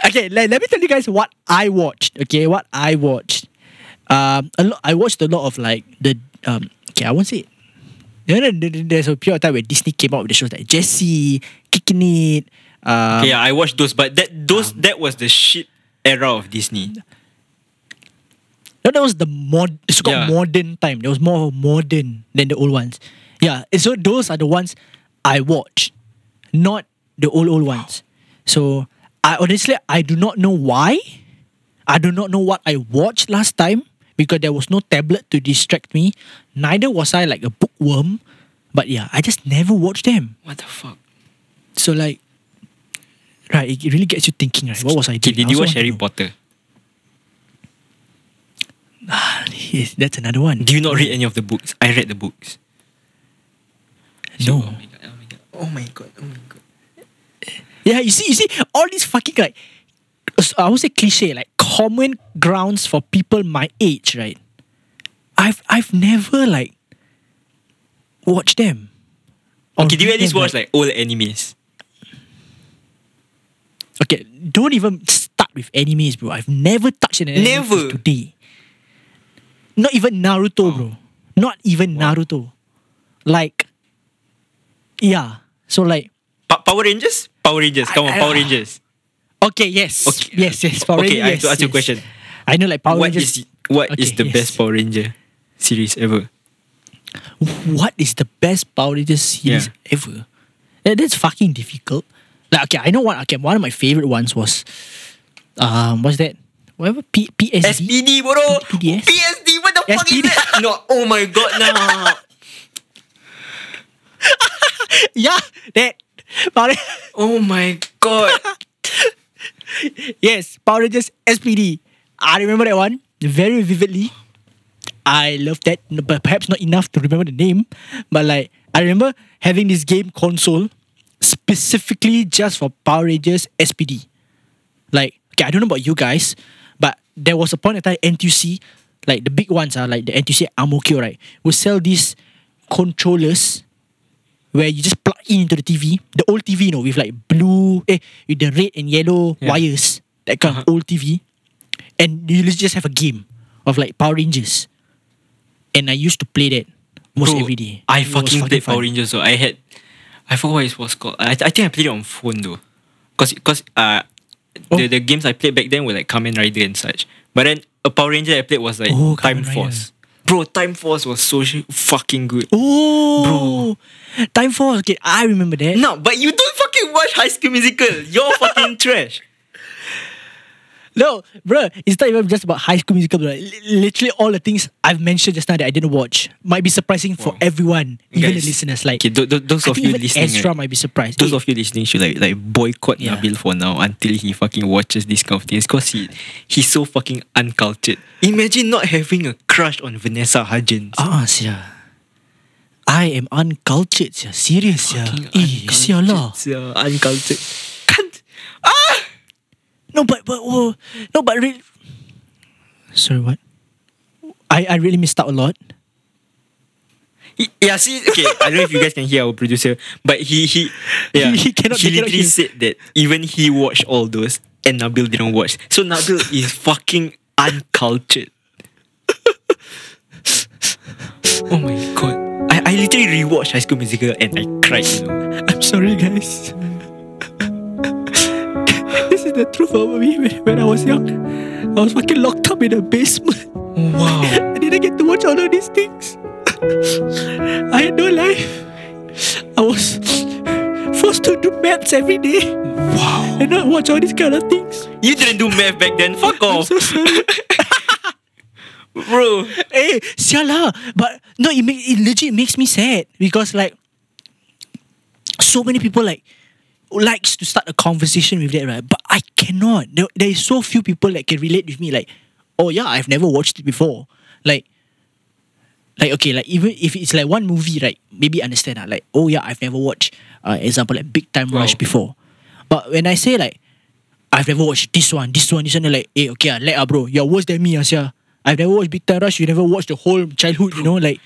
Speaker 3: okay, let, let me tell you guys what I watched. Okay, what I watched. Um, a lot. I watched a lot of like the um. Okay, I won't say. You know, there- there- there's a period of time where Disney came out with the shows like Jessie, Kicking It. Um,
Speaker 4: Okay, yeah, I watched those, but that those that was the shit era of Disney.
Speaker 3: No, that was the mod. It's called
Speaker 4: Yeah.
Speaker 3: modern time. There was more modern than the old ones. Yeah, and so those are the ones I watched, not the old old ones. So I honestly I do not know why. I do not know what I watched last time because there was no tablet to distract me. Neither was I like a bookworm. But yeah, I just never watched them.
Speaker 4: What the fuck?
Speaker 3: So like, right, it really gets you thinking. Right, what was I
Speaker 4: Okay,
Speaker 3: doing?
Speaker 4: did you watch Harry
Speaker 3: know.
Speaker 4: Potter?
Speaker 3: Ah, yes, that's another one.
Speaker 4: Do you not read any of the books? I read the books.
Speaker 3: No.
Speaker 4: Oh my god! Oh my god! Oh my god! Oh my god!
Speaker 3: Yeah, you see, you see, all these fucking like, I would say cliche, like common grounds for people my age, right? I've I've never like watched them.
Speaker 4: Okay, do you at least watch like old animes?
Speaker 3: Okay, don't even start with animes, bro. I've never touched an anime
Speaker 4: Never?
Speaker 3: today. Not even Naruto, bro. Not even Naruto. Like, yeah. So like,
Speaker 4: Pa- Power Rangers? Power Rangers. Come on,
Speaker 3: I-
Speaker 4: Power
Speaker 3: I-
Speaker 4: Rangers.
Speaker 3: Okay, yes,
Speaker 4: Okay.
Speaker 3: yes, yes. Power
Speaker 4: okay,
Speaker 3: Rangers,
Speaker 4: I have to
Speaker 3: yes,
Speaker 4: ask you a question.
Speaker 3: I know, like Power
Speaker 4: What
Speaker 3: Rangers.
Speaker 4: is what is
Speaker 3: Okay,
Speaker 4: the
Speaker 3: yes.
Speaker 4: best Power Ranger series ever?
Speaker 3: what is the best Power Rangers series
Speaker 4: Yeah.
Speaker 3: ever? That, that's fucking difficult. Like, okay, I know one. Okay, one of my favorite ones was, um, what's that? Whatever P PSD.
Speaker 4: SPD, bro.
Speaker 3: PDS?
Speaker 4: PSD. What the fuck is that? No. Oh my god, no.
Speaker 3: yeah, that
Speaker 4: Oh my god.
Speaker 3: yes, Power Rangers SPD. I remember that one very vividly. I love that, but perhaps not enough to remember the name. But like, I remember having this game console specifically just for Power Rangers SPD. Like, okay, I don't know about you guys, but there was a point in time NTUC, like the big ones are like the NTUC Amokyo, right, will sell these controllers where you just plug in into the TV, the old TV, you know, with like blue, eh, with the red and yellow
Speaker 4: Yeah.
Speaker 3: wires, that kind of old TV, and you just have a game of like Power Rangers, and I used to play that most
Speaker 4: Bro,
Speaker 3: every day.
Speaker 4: I
Speaker 3: It
Speaker 4: fucking played
Speaker 3: fun.
Speaker 4: Power Rangers. So I had, I forgot what it was called. I, I think I played it on phone though, cause cause uh,
Speaker 3: Oh.
Speaker 4: the the games I played back then were like Kamen Rider and such. But then a Power Ranger I played was like
Speaker 3: Oh,
Speaker 4: Time. Force. Bro, Time Force was so fucking good.
Speaker 3: Oh, Time Force. Okay, I remember that.
Speaker 4: No, but you don't fucking watch High School Musical. You're fucking trash.
Speaker 3: No, bro, it's not even just about High School Musical. Bro. Li- Literally, all the things I've mentioned just now that I didn't watch might be surprising for
Speaker 4: Wow.
Speaker 3: everyone, even the listeners. Like,
Speaker 4: Okay, th- th- those
Speaker 3: I
Speaker 4: of you listening,
Speaker 3: Ezra
Speaker 4: right?
Speaker 3: might be surprised.
Speaker 4: those of you listening should like like boycott
Speaker 3: Yeah.
Speaker 4: Nabil for now until he fucking watches these kind of things because he he's so fucking uncultured. Imagine not having a crush on Vanessa Hudgens.
Speaker 3: Ah, sia. I am uncultured, sia. Serious. Eh, sia lah.
Speaker 4: Sia, uncultured.
Speaker 3: No, but but oh, no, but really. Sorry, what? I I really missed out a lot.
Speaker 4: Yeah, see, okay, I don't know if you guys can hear our producer, but he he yeah,
Speaker 3: He cannot-
Speaker 4: he
Speaker 3: he cannot
Speaker 4: literally said that even he watched all those and Nabil didn't watch. So Nabil is fucking uncultured. oh my god. I, I literally rewatched High School Musical and I cried, you know.
Speaker 3: I'm sorry, guys. This is the truth about me when, I was young. I was fucking locked up in a basement.
Speaker 4: Wow.
Speaker 3: I didn't get to watch all of these things. I had no life. I was forced to do maths every day
Speaker 4: Wow.
Speaker 3: and not watch all these kind of things.
Speaker 4: You didn't do math back then. Fuck off.
Speaker 3: so sorry.
Speaker 4: Bro.
Speaker 3: hey, sialah. But no, it, make, it legit makes me sad because like so many people like likes to start a conversation with that, right? But I cannot. There, there is so few people that can relate with me. Like, oh yeah, I've never watched it before. Like, like okay, like even if it's like one movie, right? Maybe understand. Uh, like, oh yeah, I've never watched, uh, example like Big Time Rush
Speaker 4: Wow.
Speaker 3: before. But when I say like, I've never watched this one, this one, this one, like, hey, okay, uh, let ah, bro, you're worse than me, Asia. I've never watched Big Time Rush. You never watched the whole childhood, you know, like,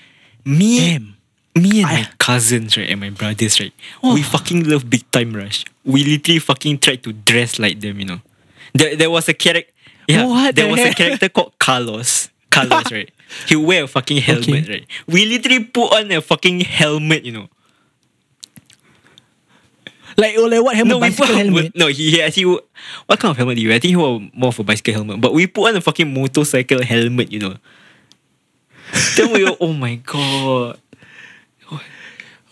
Speaker 4: Me
Speaker 3: damn.
Speaker 4: Me and
Speaker 3: I-
Speaker 4: my cousins, right, and my brothers, right,
Speaker 3: Oh.
Speaker 4: we fucking love Big Time Rush. We literally fucking tried to dress like them, you know. There, there was a character, yeah,
Speaker 3: What
Speaker 4: there
Speaker 3: the
Speaker 4: was a character called Carlos. Carlos, right? He wear a fucking helmet,
Speaker 3: Okay.
Speaker 4: right? We literally put on a fucking helmet, you know.
Speaker 3: Like, oh, like what helmet?
Speaker 4: no, we
Speaker 3: bicycle
Speaker 4: put
Speaker 3: helmet.
Speaker 4: no. He, he actually what kind of helmet do you? wear? I think he wore more of a bicycle helmet, but we put on a fucking motorcycle helmet, you know. then we were, oh my god,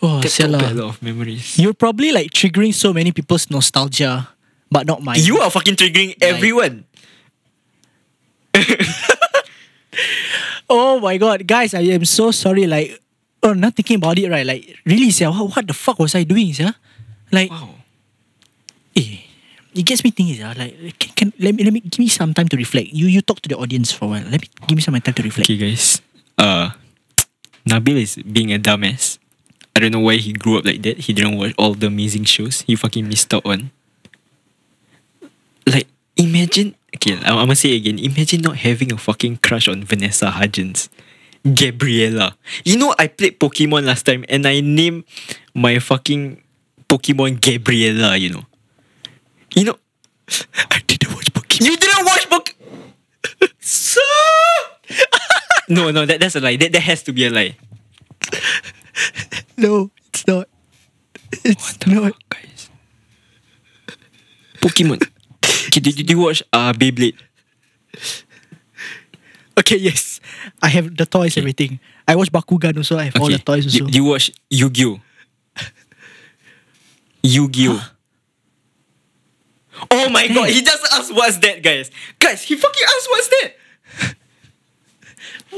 Speaker 3: Oh, sialah.
Speaker 4: lot of memories.
Speaker 3: You're probably like triggering so many people's nostalgia, but not mine.
Speaker 4: You are fucking triggering everyone.
Speaker 3: Oh my god, guys, I am so sorry. Like, oh, not thinking about it, right? Like, really, sia, what, what the fuck was I doing, sia? Like,
Speaker 4: Wow.
Speaker 3: eh, it gets me thinking, sia. Like, can, can let me let me give me some time to reflect. You you talk to the audience for a while. Let me give me some time to reflect.
Speaker 4: Okay, guys. Uh, Nabil is being a dumbass. I don't know why he grew up like that. He didn't watch all the amazing shows. He fucking missed out on. Like, imagine. Okay, I'm, I'm gonna say again. Imagine not having a fucking crush on Vanessa Hudgens. Gabriella. You know, I played Pokemon last time and I named my fucking Pokemon Gabriella, you know. You know,
Speaker 3: I didn't watch Pokemon.
Speaker 4: you didn't watch Pokemon. so no, no, that, that's a lie. That, that has to be a lie.
Speaker 3: No, it's not. It's not.
Speaker 4: guys? Pokemon. Okay, did, did you watch uh Beyblade?
Speaker 3: Okay, yes, I have the toys, everything. I watch Bakugan also. I have all the toys also.
Speaker 4: do you watch Yu-Gi-Oh? Yu-Gi-Oh. Oh my god, he just asked what's that, guys. Guys, he fucking asked what's that.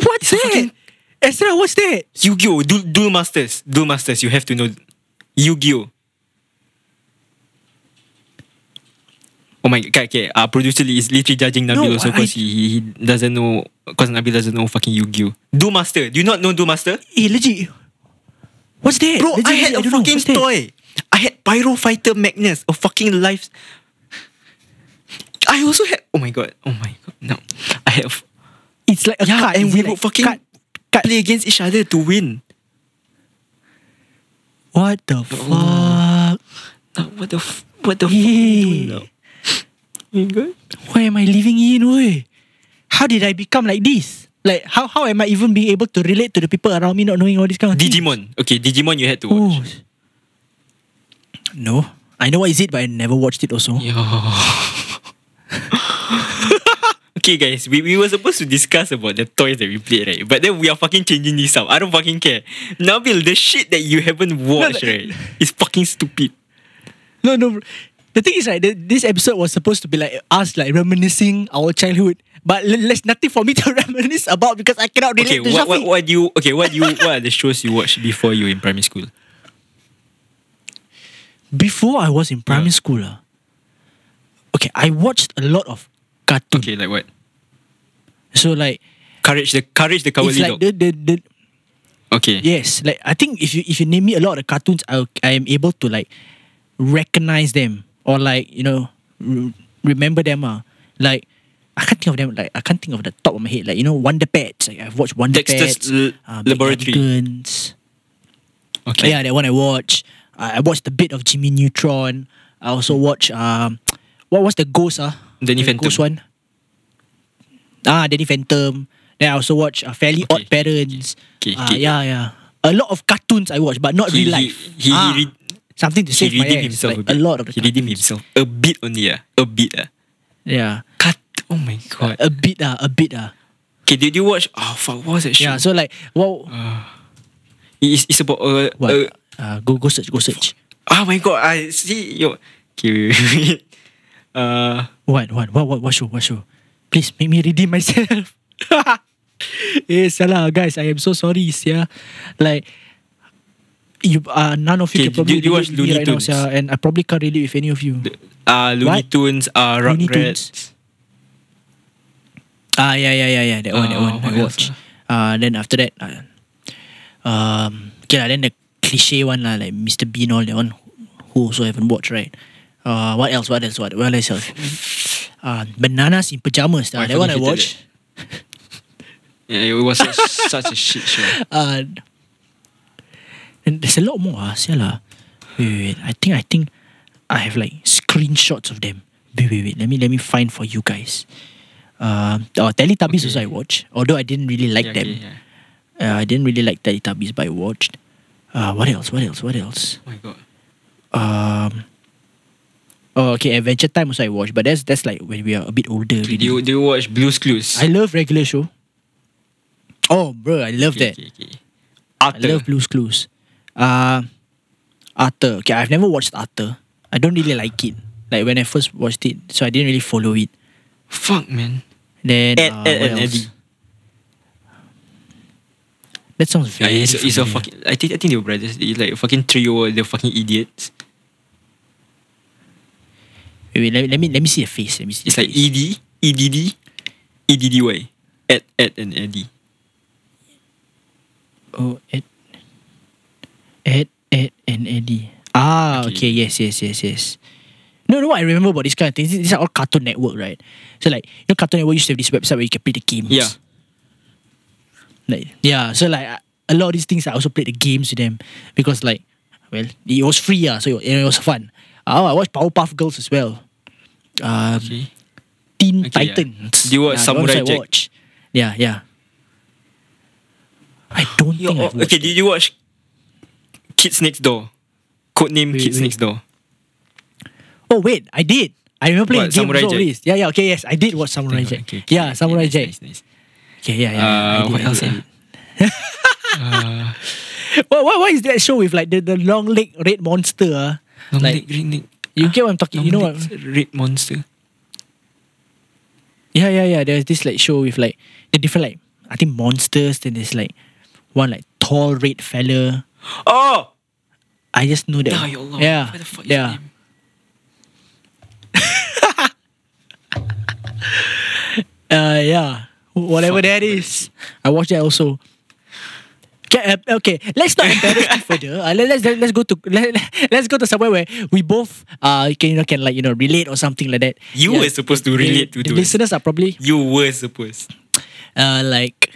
Speaker 3: What's
Speaker 4: It's
Speaker 3: that?
Speaker 4: fucking-
Speaker 3: Ezra, what's that?
Speaker 4: Yu-Gi-Oh! Duel, Duel Masters. Duel Masters, you have to know. Yu-Gi-Oh! Oh my god, okay. Uh, producer Lee is literally judging Nabil
Speaker 3: No,
Speaker 4: also because
Speaker 3: I-
Speaker 4: he, he doesn't know because Nabil doesn't know fucking Yu-Gi-Oh. Duel Master. Do you not know Duel Master?
Speaker 3: Eh, legit. What's that?
Speaker 4: Bro,
Speaker 3: legit,
Speaker 4: I had
Speaker 3: legit,
Speaker 4: a fucking
Speaker 3: What's
Speaker 4: toy. I had Pyro Fighter Magnus, a fucking life. I also had. Oh my god. Oh my god. No, I had.
Speaker 3: It's like a
Speaker 4: yeah,
Speaker 3: card.
Speaker 4: and we would fucking
Speaker 3: card? card?
Speaker 4: play against each other to win.
Speaker 3: What the fuck?
Speaker 4: No, what the f- what the fuck are we doing
Speaker 3: Yeah.
Speaker 4: now? God.
Speaker 3: Why am I living in, oi? How did I become like this? Like, how, how am I even being able to relate to the people around me not knowing all this kind of things?
Speaker 4: Digimon. Okay, Digimon you had to
Speaker 3: Oh.
Speaker 4: watch.
Speaker 3: No. I know what is it, but I never watched it also.
Speaker 4: Yo. okay, guys, we, we were supposed to discuss about the toys that we played, right? But then we are fucking changing this up. I don't fucking care. Nabil, the shit that you haven't watched,
Speaker 3: no.
Speaker 4: right, is fucking stupid.
Speaker 3: No, no. The thing is, right, the, this episode was supposed to be like us like reminiscing our childhood. But there's nothing for me to reminisce about because I cannot relate
Speaker 4: Okay,
Speaker 3: to
Speaker 4: what, what, what do you okay? What do you what are the shows you watched before you were in primary school?
Speaker 3: Before I was in primary
Speaker 4: Yeah.
Speaker 3: school, ah, okay, I watched a lot of cartoon.
Speaker 4: Okay, like what?
Speaker 3: So like,
Speaker 4: Courage the Courage the Cowardly
Speaker 3: like
Speaker 4: Dog.
Speaker 3: the, the, the
Speaker 4: Okay.
Speaker 3: Yes, like I think if you if you name me a lot of the cartoons, I I am able to like recognize them or like you know r- remember them. Ah, like I can't think of them. Like I can't think of the top of my head. Like you know Wonder Pets. Like I've watched Wonder
Speaker 4: Dexter's
Speaker 3: Pets.
Speaker 4: L-
Speaker 3: uh,
Speaker 4: Laboratory.
Speaker 3: Guns.
Speaker 4: Okay.
Speaker 3: Yeah, that one I watched. I I watched a bit of Jimmy Neutron. I also watched um, what was the Ghost ah?
Speaker 4: Danny
Speaker 3: The
Speaker 4: Phantom.
Speaker 3: Ghost one. Ah, Danny Phantom. Then I also watched uh, Fairly
Speaker 4: Okay.
Speaker 3: Odd Parents.
Speaker 4: Okay,
Speaker 3: Ah,
Speaker 4: okay.
Speaker 3: yeah, yeah. A lot of cartoons I watched, but not
Speaker 4: He-
Speaker 3: real
Speaker 4: he-
Speaker 3: life.
Speaker 4: he- he
Speaker 3: Ah,
Speaker 4: re-
Speaker 3: something to
Speaker 4: He
Speaker 3: save my
Speaker 4: redeemed
Speaker 3: ass.
Speaker 4: himself
Speaker 3: like,
Speaker 4: a
Speaker 3: a lot of the
Speaker 4: He redeemed himself a bit only. Ah, a bit. Ah.
Speaker 3: Yeah,
Speaker 4: Cut. Oh my god.
Speaker 3: a bit ah, a bit ah.
Speaker 4: Okay, did you watch? Oh fuck, what was that show?
Speaker 3: Yeah, so like, well,
Speaker 4: It's, it's about uh,
Speaker 3: what?
Speaker 4: uh,
Speaker 3: Uh, go go search, go search.
Speaker 4: Oh my god, I see yo. Okay, wait, wait, wait. Uh,
Speaker 3: What, what, what, what, what show, what show? Please make me redeem myself. eh, salah, guys. I am so sorry, yeah. Like, you, uh, none of you
Speaker 4: Okay,
Speaker 3: can probably
Speaker 4: do you watch Looney
Speaker 3: right now,
Speaker 4: Tunes?
Speaker 3: and I probably can't relate with any of you.
Speaker 4: uh Looney
Speaker 3: What?
Speaker 4: Tunes, uh, Rugrats.
Speaker 3: Ah, yeah, yeah, yeah, yeah. That one, that
Speaker 4: Uh,
Speaker 3: one. I watched. Uh, then after that, uh, um, okay, lah, then the cliche one, lah, like Mr. Bean, all that one, who also haven't watched, right? Uh, what else? What else? What, what else? Uh, Bananas in Pajamas.
Speaker 4: Oh, I
Speaker 3: Uh, that one I
Speaker 4: fucking hated
Speaker 3: watched.
Speaker 4: Yeah, it was such, such a shit show.
Speaker 3: Uh, and there's a lot more. Ah, sia lah. Wait, wait, wait. I think, I think, I have like screenshots of them. Wait, wait, wait. Let me, let me find for you guys. Uh, oh, Teletubbies
Speaker 4: Okay.
Speaker 3: also I watched. Although I didn't really like
Speaker 4: yeah,
Speaker 3: them.
Speaker 4: okay, yeah.
Speaker 3: Uh, I didn't really like Teletubbies, but I watched. Uh, what else? What else? What else?
Speaker 4: Oh my god.
Speaker 3: Um. Oh, okay. Adventure Time also I watched, but that's that's like when we are a bit older.
Speaker 4: Do you, do you watch Blue's Clues?
Speaker 3: I love regular show. Oh, bro, I love
Speaker 4: okay,
Speaker 3: that.
Speaker 4: Okay, okay.
Speaker 3: I
Speaker 4: Arthur.
Speaker 3: love Blue's Clues. Uh, Arthur. Okay, I've never watched Arthur. I don't really like it. Like when I first watched it, so I didn't really follow it.
Speaker 4: Fuck man.
Speaker 3: Then
Speaker 4: Ed,
Speaker 3: uh,
Speaker 4: Ed
Speaker 3: else?
Speaker 4: Eddie.
Speaker 3: That sounds
Speaker 4: Yeah,
Speaker 3: very.
Speaker 4: it's, it's a fucking. I think I think they were brothers. They like fucking trio. They're fucking idiots.
Speaker 3: Wait, wait, let, me- let me let me see the face. Let me see.
Speaker 4: It's like. ED, EDD, EDDY. Ed, Ed and Eddie.
Speaker 3: Oh, Ed. Ed, Ed, and Eddie. Ah,
Speaker 4: Okay.
Speaker 3: okay. Yes, yes, yes, yes. No, no, what I remember about this kind of things, these are all Cartoon Network, right? So like, you know, Cartoon Network used to have this website where you can play the games.
Speaker 4: Yeah.
Speaker 3: Like, yeah. So like, a lot of these things, I also played the games with them because like, well, it was free, ah, so it was fun. Oh, I watched Powerpuff Girls as well. Um,
Speaker 4: Okay.
Speaker 3: Teen
Speaker 4: Okay, yeah.
Speaker 3: Titans.
Speaker 4: Do you watch
Speaker 3: that
Speaker 4: Samurai Jack?
Speaker 3: watch. Yeah, yeah. I don't
Speaker 4: Yo,
Speaker 3: think I've
Speaker 4: okay, did you watch Kids Next Door? Codename
Speaker 3: Wait,
Speaker 4: Kids
Speaker 3: wait.
Speaker 4: Next Door.
Speaker 3: Oh wait, I did. I remember playing
Speaker 4: What, Samurai Jack?
Speaker 3: this. Yeah, yeah. Okay, yes, I did watch Samurai Jack.
Speaker 4: okay, okay,
Speaker 3: yeah, Samurai
Speaker 4: nice,
Speaker 3: Jack.
Speaker 4: nice, nice.
Speaker 3: Okay, yeah, yeah. yeah.
Speaker 4: Uh, what else. Uh,
Speaker 3: What, what, what is that show with like the, the long leg red monster? ah?
Speaker 4: long
Speaker 3: like
Speaker 4: leg, green leg.
Speaker 3: You get what I'm talking. You know what?
Speaker 4: Red Monster.
Speaker 3: Yeah, yeah, yeah. There's this like show with like the different like I think monsters. Then there's like one like tall red fella.
Speaker 4: Oh,
Speaker 3: I just know that.
Speaker 4: Die, Allah.
Speaker 3: Yeah, yeah. uh, yeah. Whatever fuck that is, I watched that also. Okay. Let's not embarrass you further. Uh, let, let's let's go to let, let's go to somewhere where we both uh can you know can like you know relate or something like that.
Speaker 4: You were supposed to
Speaker 3: The-
Speaker 4: relate to
Speaker 3: the listeners are probably
Speaker 4: You were supposed.
Speaker 3: uh like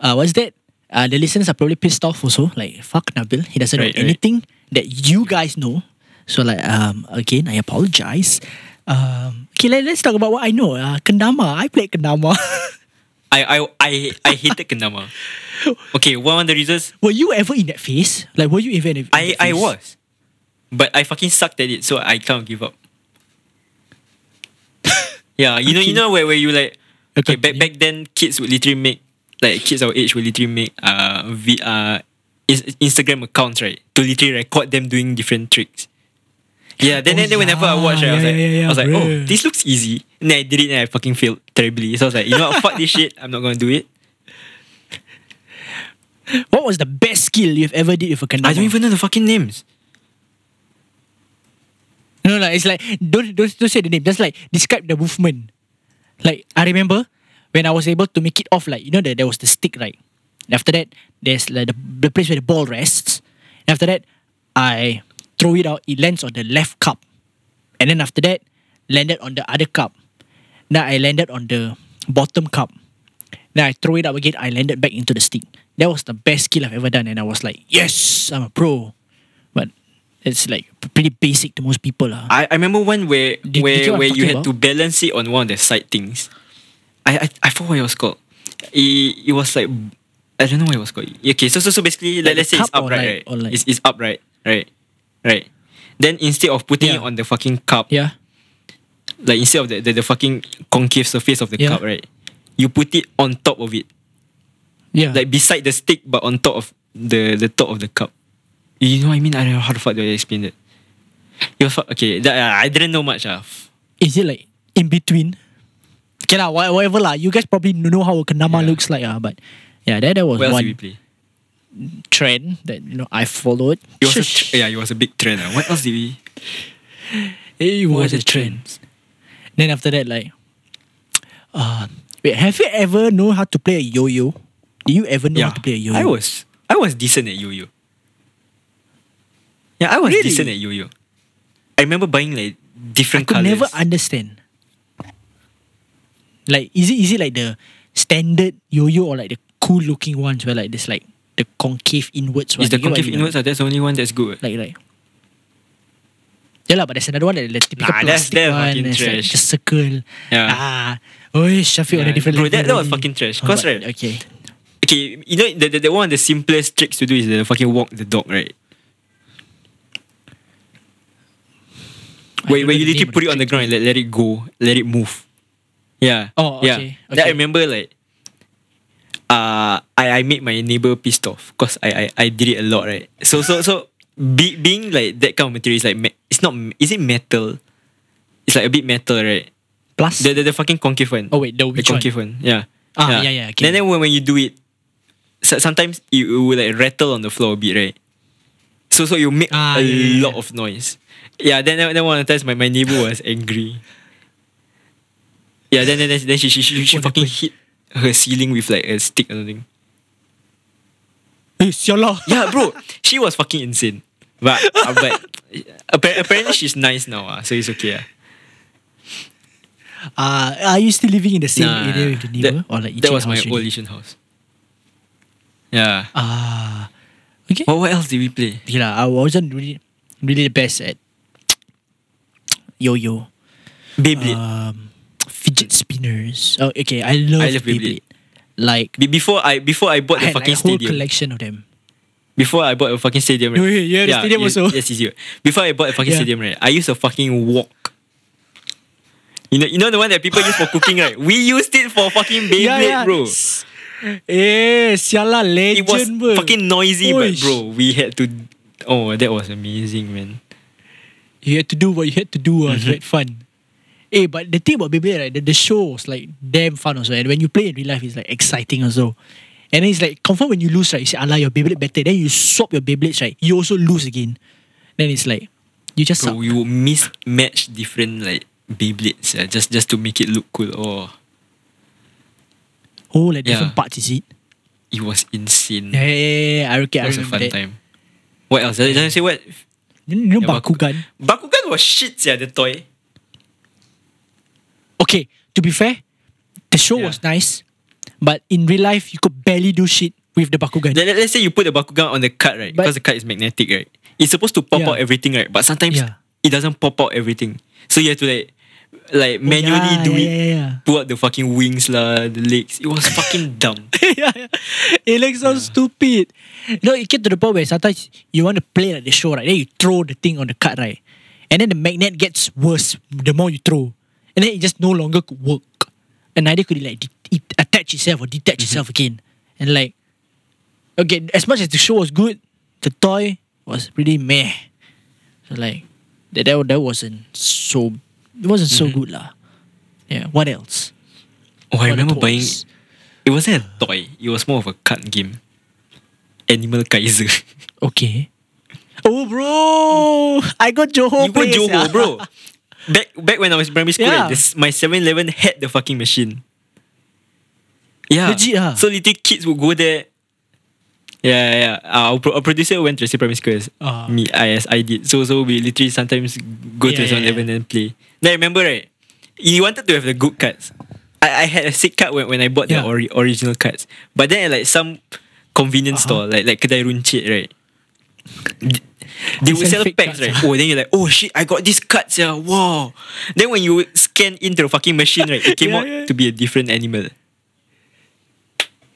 Speaker 3: uh what's that? Uh, the listeners are probably pissed off also. Like fuck Nabil, he doesn't
Speaker 4: Right,
Speaker 3: know
Speaker 4: right.
Speaker 3: anything that you guys know. So like um again, I apologize. Um, okay, let, let's talk about what I know. Uh, Kendama, I played Kendama.
Speaker 4: I I I I hated Kendama. Okay, one of the reasons
Speaker 3: were you ever in that phase? Like, were you ever in,
Speaker 4: I
Speaker 3: that
Speaker 4: I was, but I fucking sucked at it, so I can't give up. yeah, you know, you know where, where you like okay,
Speaker 3: Okay,
Speaker 4: back back then kids would literally make like kids our age would literally make uh v, uh is- Instagram accounts right to literally record them doing different tricks. Yeah, then,
Speaker 3: Oh,
Speaker 4: then, then whenever I watch, right, I was like,
Speaker 3: yeah, yeah,
Speaker 4: I was like, oh, this looks easy. And then I did it and I fucking failed terribly. So I was like, you know what, fuck this shit. I'm not gonna do it.
Speaker 3: What was the best skill you've ever did with a kendama?
Speaker 4: I don't even know the fucking names.
Speaker 3: No, no, it's like don't don't don't say the name. Just like describe the movement. Like I remember when I was able to make it off. Like you know, there, there was the stick, right? And after that, there's like the, the place where the ball rests. And after that, I throw it out. It lands on the left cup, and then after that, landed on the other cup. Now I landed on the bottom cup. Then I throw it up again. I landed back into the stick. That was the best skill I've ever done, and I was like, yes, I'm a pro. But it's like pretty basic to most people, lah.
Speaker 4: I, I remember one where
Speaker 3: Did-
Speaker 4: where
Speaker 3: did you
Speaker 4: where you had to balance it on one of the side things. I I, I forgot what it was called. It, it was like I don't know what it was called. Okay, so so so basically
Speaker 3: Like
Speaker 4: like, let's say it's upright,
Speaker 3: like-
Speaker 4: right?
Speaker 3: like-
Speaker 4: it's it's upright, right? Right. Then instead of putting
Speaker 3: Yeah.
Speaker 4: it on the fucking cup,
Speaker 3: Yeah.
Speaker 4: like instead of the, the, the fucking concave surface of the
Speaker 3: Yeah.
Speaker 4: cup, right? You put it on top of it.
Speaker 3: Yeah.
Speaker 4: Like beside the stick but on top of the the top of the cup. You know what I mean? I don't know how the fuck do I explain that. It was fu- okay. That, uh, I didn't know much. Uh.
Speaker 3: is it like in between? Okay lah, whatever lah. You guys probably know how a kendama
Speaker 4: Yeah.
Speaker 3: looks like ah, but yeah, that, that was
Speaker 4: What else did we
Speaker 3: one
Speaker 4: play?
Speaker 3: Trend that you know I followed.
Speaker 4: It was a tr- yeah, it was a big trend. Uh. What else did we?
Speaker 3: It
Speaker 4: What
Speaker 3: was a
Speaker 4: the
Speaker 3: trend.
Speaker 4: trends?
Speaker 3: Then after that, like, uh, wait, have you ever know how to play a yo-yo? Do you ever know
Speaker 4: Yeah,
Speaker 3: how to play a yo-yo?
Speaker 4: I was I was decent at yo-yo. Yeah, I was
Speaker 3: Really?
Speaker 4: decent at yo-yo. I remember buying like
Speaker 3: I
Speaker 4: different
Speaker 3: could
Speaker 4: colors.
Speaker 3: never understand. Like, is it is it like the standard yo-yo or like the cool looking ones where like there's like the concave inwards one?
Speaker 4: Is the
Speaker 3: get what I
Speaker 4: concave
Speaker 3: mean?
Speaker 4: inwards? that's the only one that's good.
Speaker 3: Like like. Yeah lah, but there's another one that the typical
Speaker 4: Nah,
Speaker 3: plastic
Speaker 4: that's
Speaker 3: one.
Speaker 4: fucking
Speaker 3: It's like just circle.
Speaker 4: Yeah.
Speaker 3: Ah, oh, Shafiq on a different
Speaker 4: bro, that- that was fucking trash.
Speaker 3: Oh,
Speaker 4: 'Cause
Speaker 3: but-
Speaker 4: right-
Speaker 3: Okay.
Speaker 4: Okay, you know the, the, the one of the simplest tricks to do is the fucking walk the dog, right?
Speaker 3: I
Speaker 4: Where, where you literally put it on the ground and let, let it go, let it move. Yeah.
Speaker 3: Oh,
Speaker 4: yeah.
Speaker 3: okay,
Speaker 4: Then I remember like, uh, I, I made my neighbor pissed off because I, I I did it a lot, right? So so so be, being like that kind of material is like it's not is it metal? It's like a bit metal, right?
Speaker 3: Plus.
Speaker 4: The the, the fucking concave one.
Speaker 3: oh wait, the
Speaker 4: the
Speaker 3: which one?
Speaker 4: concave one. Yeah.
Speaker 3: Ah, yeah, yeah, okay.
Speaker 4: Then, then when, when you do it, so, sometimes it, it will like rattle on the floor a bit, right? So so you make
Speaker 3: Ah,
Speaker 4: a
Speaker 3: yeah, yeah,
Speaker 4: lot
Speaker 3: yeah.
Speaker 4: of noise. Yeah. Then then, one of the times my, my neighbor was angry. Yeah. Then then then, then she she she, she fucking hit her ceiling with like a stick or something.
Speaker 3: Eh, sialah.
Speaker 4: Yeah, bro. she was fucking insane. But uh, but appa- apparently she's nice now. Uh, so it's okay. Uh.
Speaker 3: Uh, are you still living in the same
Speaker 4: Nah,
Speaker 3: area with the neighbor?
Speaker 4: That,
Speaker 3: or like
Speaker 4: that was my
Speaker 3: house
Speaker 4: old? Asian house. Yeah.
Speaker 3: Ah. okay.
Speaker 4: What, what else did we play?
Speaker 3: Okay lah, I wasn't really, really the best at yo-yo.
Speaker 4: Beyblade.
Speaker 3: Um, fidget spinners. Oh, okay. I love,
Speaker 4: I love
Speaker 3: Beyblade.
Speaker 4: Beyblade.
Speaker 3: Like,
Speaker 4: Be- before I before I bought
Speaker 3: I
Speaker 4: the
Speaker 3: had like
Speaker 4: fucking
Speaker 3: a whole
Speaker 4: stadium.
Speaker 3: collection of them.
Speaker 4: Before I bought a fucking stadium, right?
Speaker 3: Yeah, you had a stadium also?
Speaker 4: Yes, yes, you. Before I bought a fucking
Speaker 3: Yeah.
Speaker 4: stadium, right? I used to fucking walk. You know, you know the one that people use for cooking, right? We used it for fucking Beyblade, bro.
Speaker 3: S- Eh, sialah
Speaker 4: It was
Speaker 3: legend bro.
Speaker 4: fucking noisy, but
Speaker 3: Oish.
Speaker 4: bro, we had to. Oh, that was amazing, man.
Speaker 3: You had to do what you had to do. Uh,
Speaker 4: Mm-hmm.
Speaker 3: It's quite fun. Eh, but the thing about Beyblade, right, the, the show was like damn fun also. And when you play in real life, it's like exciting also. And then it's like, confirm when you lose, right, you say, Allah, your Beyblade better. Then you swap your Beyblades, right, you also lose again. Then it's like, you just suck.
Speaker 4: you mismatch different like Beyblades uh, just just to make it look cool. Oh,
Speaker 3: Oh, like different
Speaker 4: Yeah.
Speaker 3: parts, is it?
Speaker 4: It was insane.
Speaker 3: Yeah, yeah, yeah, yeah. I okay,
Speaker 4: It
Speaker 3: I
Speaker 4: was a
Speaker 3: remember
Speaker 4: fun
Speaker 3: that.
Speaker 4: time. What else? Did I say what?
Speaker 3: You know
Speaker 4: Yeah,
Speaker 3: Bakugan?
Speaker 4: Bakugan was shit, yeah, the toy.
Speaker 3: Okay, to be fair, the show
Speaker 4: Yeah.
Speaker 3: was nice, but in real life, you could barely do shit with the Bakugan.
Speaker 4: Let, let- let's say you put the Bakugan on the card, right?
Speaker 3: But-
Speaker 4: because the card is magnetic, right? It's supposed to pop
Speaker 3: Yeah.
Speaker 4: out everything, right? But sometimes
Speaker 3: Yeah.
Speaker 4: it doesn't pop out everything. So you have to like like
Speaker 3: Oh,
Speaker 4: manually
Speaker 3: yeah,
Speaker 4: do it. Pull out the fucking wings lah, the legs. It was fucking dumb.
Speaker 3: yeah, yeah. It looks so stupid. You know, it get to the point where sometimes you want to play like the show, right? Then you throw the thing on the card, right? And then the magnet gets worse the more you throw. And then it just no longer could work. And neither could it like de- it attach itself or detach mm-hmm. itself again. And like, okay, as much as the show was good, the toy was pretty meh. So like, that that, that wasn't so, it wasn't so mm-hmm. good lah. Yeah, what else?
Speaker 4: Oh, I remember buying. It wasn't a toy. It was more of a card game. Animal Kaiser.
Speaker 3: Okay. Oh, bro! I got Johor.
Speaker 4: you go
Speaker 3: place,
Speaker 4: Johor,
Speaker 3: yeah.
Speaker 4: bro. Back back when I was in primary school,
Speaker 3: Yeah.
Speaker 4: this, my 7-Eleven had the fucking machine. Yeah.
Speaker 3: Legit ah?
Speaker 4: So little kids would go there. Yeah, yeah, yeah. Uh, our, our producer went to the primary school as
Speaker 3: Ah.
Speaker 4: me, I, as I did. So so we literally sometimes go to
Speaker 3: Yeah,
Speaker 4: the 7-Eleven and play. Now remember right, you wanted to have the good cards. I, I had a sick card when, when I bought the ori- original cards. But then at like some convenience
Speaker 3: Uh-huh.
Speaker 4: store, like like Kedai Runcit, right? They
Speaker 3: They
Speaker 4: would
Speaker 3: sell
Speaker 4: packs, right? Oh, then you're like, oh shit, I got these cards, yeah. Wow. Then when you scan into the fucking machine, right, it came
Speaker 3: Yeah,
Speaker 4: out
Speaker 3: yeah.
Speaker 4: to be a different animal.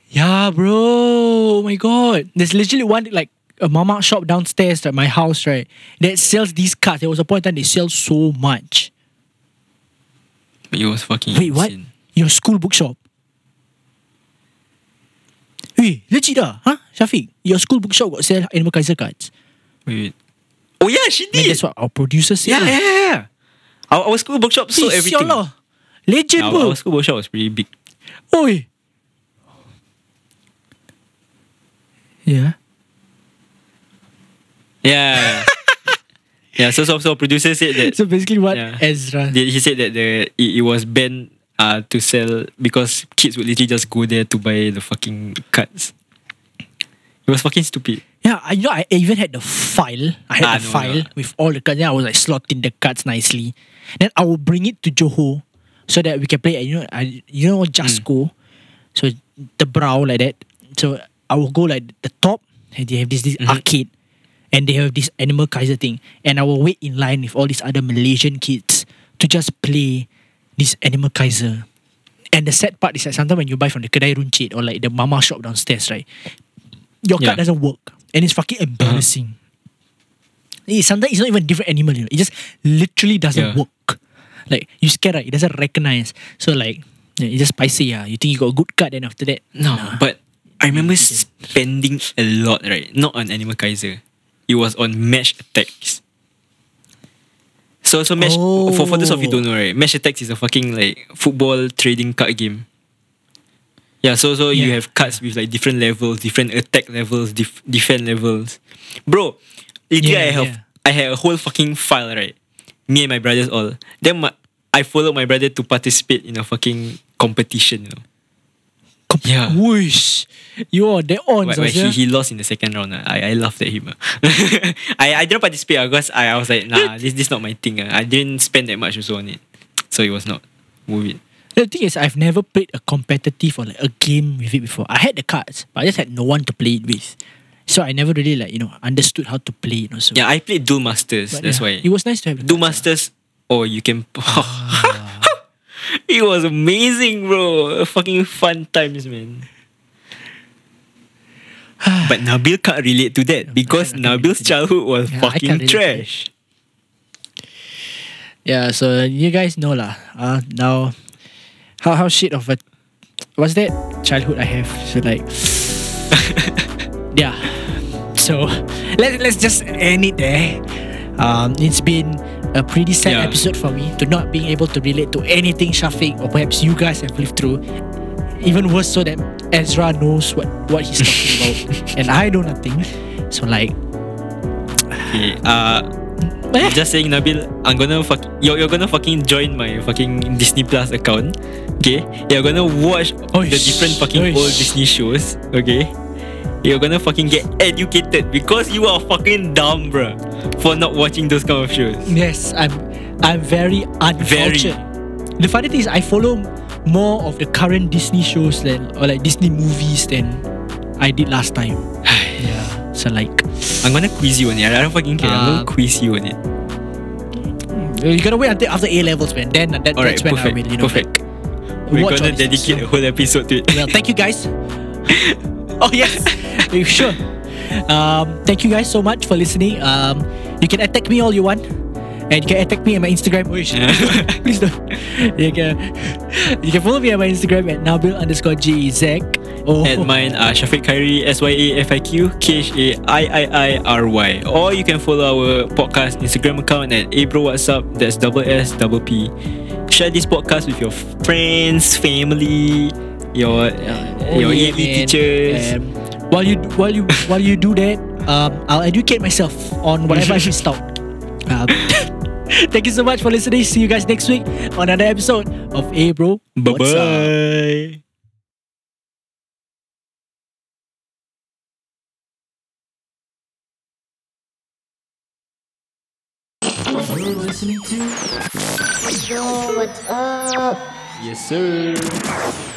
Speaker 3: Yeah, bro. Oh my god. There's literally one like a mama shop downstairs at my house, right? That sells these cards. There was a point in time they sell so much.
Speaker 4: But it was fucking
Speaker 3: Wait, what?
Speaker 4: insane.
Speaker 3: Your school bookshop. Wait, legit ah? Huh? Shafiq, your school bookshop got sell Animal Kaiser cards.
Speaker 4: Wait. Oh yeah, she did.
Speaker 3: that's what our producer said.
Speaker 4: yeah,
Speaker 3: lah.
Speaker 4: yeah, yeah. Our, our school bookshop sold
Speaker 3: Eh,
Speaker 4: everything.
Speaker 3: sial lah. Legend
Speaker 4: Our,
Speaker 3: bro.
Speaker 4: our school bookshop was pretty big.
Speaker 3: Oi. Yeah.
Speaker 4: Yeah. yeah, so so so producer said that
Speaker 3: So basically what
Speaker 4: Yeah.
Speaker 3: Ezra
Speaker 4: he said that the it, it was banned uh, to sell because kids would literally just go there to buy the fucking cards. It was fucking stupid.
Speaker 3: Yeah, I you know I even had the file. I had
Speaker 4: Ah,
Speaker 3: the
Speaker 4: no,
Speaker 3: file
Speaker 4: no.
Speaker 3: with all the cards. Then I was like slotting the cards nicely. Then I will bring it to Johor so that we can play. You know, I you know Jusco, so the brow like that. So I will go like the top, and they have this this
Speaker 4: Mm-hmm.
Speaker 3: arcade, and they have this Animal Kaiser thing, and I will wait in line with all these other Malaysian kids to just play this Animal Kaiser. And the sad part is that sometimes when you buy from the Kedai Runcit or like the mama shop downstairs, right? Your card
Speaker 4: Yeah.
Speaker 3: doesn't work. And it's fucking embarrassing. Eh, Sometimes it's not even a different animal, you know. It just literally doesn't
Speaker 4: Yeah.
Speaker 3: work. Like you scared, right? It doesn't recognize. So like yeah, it's just spicy, yeah. You think you got a good card, then after that.
Speaker 4: No,
Speaker 3: nah.
Speaker 4: but I remember spending a lot, right? Not on Animal Kaiser. It was on Match Attax. So so Match for, for those of you don't know, right? Match Attax is a fucking like football trading card game. Yeah, so so you have cards with like different levels, different attack levels, dif- defense levels. Bro,
Speaker 3: Yeah,
Speaker 4: I have
Speaker 3: yeah.
Speaker 4: I had a whole fucking file, right? Me and my brothers all. Then my, I followed my brother to participate in a fucking competition, you know.
Speaker 3: Com-
Speaker 4: Yeah.
Speaker 3: Whoosh. You are the on,
Speaker 4: But, but he, he lost in the second round. ah. I, I laughed at him. ah. I, I didn't participate ah, because I, I was like, nah, this this not my thing. ah. I didn't spend that much also on it. So it was not worth it.
Speaker 3: The thing is, I've never played a competitive or like a game with it before. I had the cards, but I just had no one to play it with. So I never really like you know understood how to play it. Also.
Speaker 4: Yeah, I played Duel Masters.
Speaker 3: But
Speaker 4: that's
Speaker 3: yeah,
Speaker 4: why.
Speaker 3: it was nice to have the
Speaker 4: Duel
Speaker 3: cards.
Speaker 4: Masters, or you can. it was amazing, bro. Fucking fun times, man. but Nabil can't relate to that because
Speaker 3: I
Speaker 4: Nabil's childhood was
Speaker 3: Yeah,
Speaker 4: fucking
Speaker 3: can't relate to that.
Speaker 4: trash.
Speaker 3: Yeah, so you guys know lah. Uh, now, how how shit of a what's that childhood I have? So like, yeah. So let's let's just end it there. Um, it's been a pretty sad
Speaker 4: Yeah.
Speaker 3: episode for me to not being able to relate to anything Shafiq or perhaps you guys have lived through. Even worse, so that Ezra knows what what he's talking about, and I know nothing. So like,
Speaker 4: Okay, uh,
Speaker 3: Eh?
Speaker 4: Just saying, Nabil, I'm gonna fuck. You're, you're gonna fucking join my fucking Disney Plus account. Okay, you're gonna watch
Speaker 3: Oish,
Speaker 4: the different fucking
Speaker 3: oish.
Speaker 4: old Disney shows. Okay, you're gonna fucking get educated because you are fucking dumb, bruh, for not watching those kind of shows.
Speaker 3: Yes, I'm I'm very uncultured. The funny thing is I follow more of the current Disney shows than or like Disney movies than I did last time. yeah. So like
Speaker 4: I'm gonna quiz you on it. I don't fucking care. I'm
Speaker 3: Uh,
Speaker 4: gonna quiz you on it.
Speaker 3: you gotta wait until after A levels, man. Then that,
Speaker 4: All right,
Speaker 3: that's when
Speaker 4: perfect,
Speaker 3: I will, you know,
Speaker 4: perfect. We're gonna dedicate a whole episode to it.
Speaker 3: Well, thank you guys. oh yes, sure. Um, thank you guys so much for listening. Um, you can attack me all you want, and you can attack me on my Instagram. Oh. Please don't. You can you can follow me on my Instagram at nabil underscore gez. Oh,
Speaker 4: At mine, uh, Shafiq Khairi, S Y A F I Q K H A I I I R Y. Or you can follow our podcast Instagram account at Abro WhatsApp. That's double S double P. Share this podcast with your friends, family, your uh, your
Speaker 3: yeah,
Speaker 4: teachers.
Speaker 3: Um, while you while you while you do that, um, I'll educate myself on whatever I missed out. Um, thank you so much for listening. See you guys next week on another episode of A Bro.
Speaker 4: bye bye.
Speaker 1: You're listening to
Speaker 2: Yo, what's up?
Speaker 1: Yes Sir.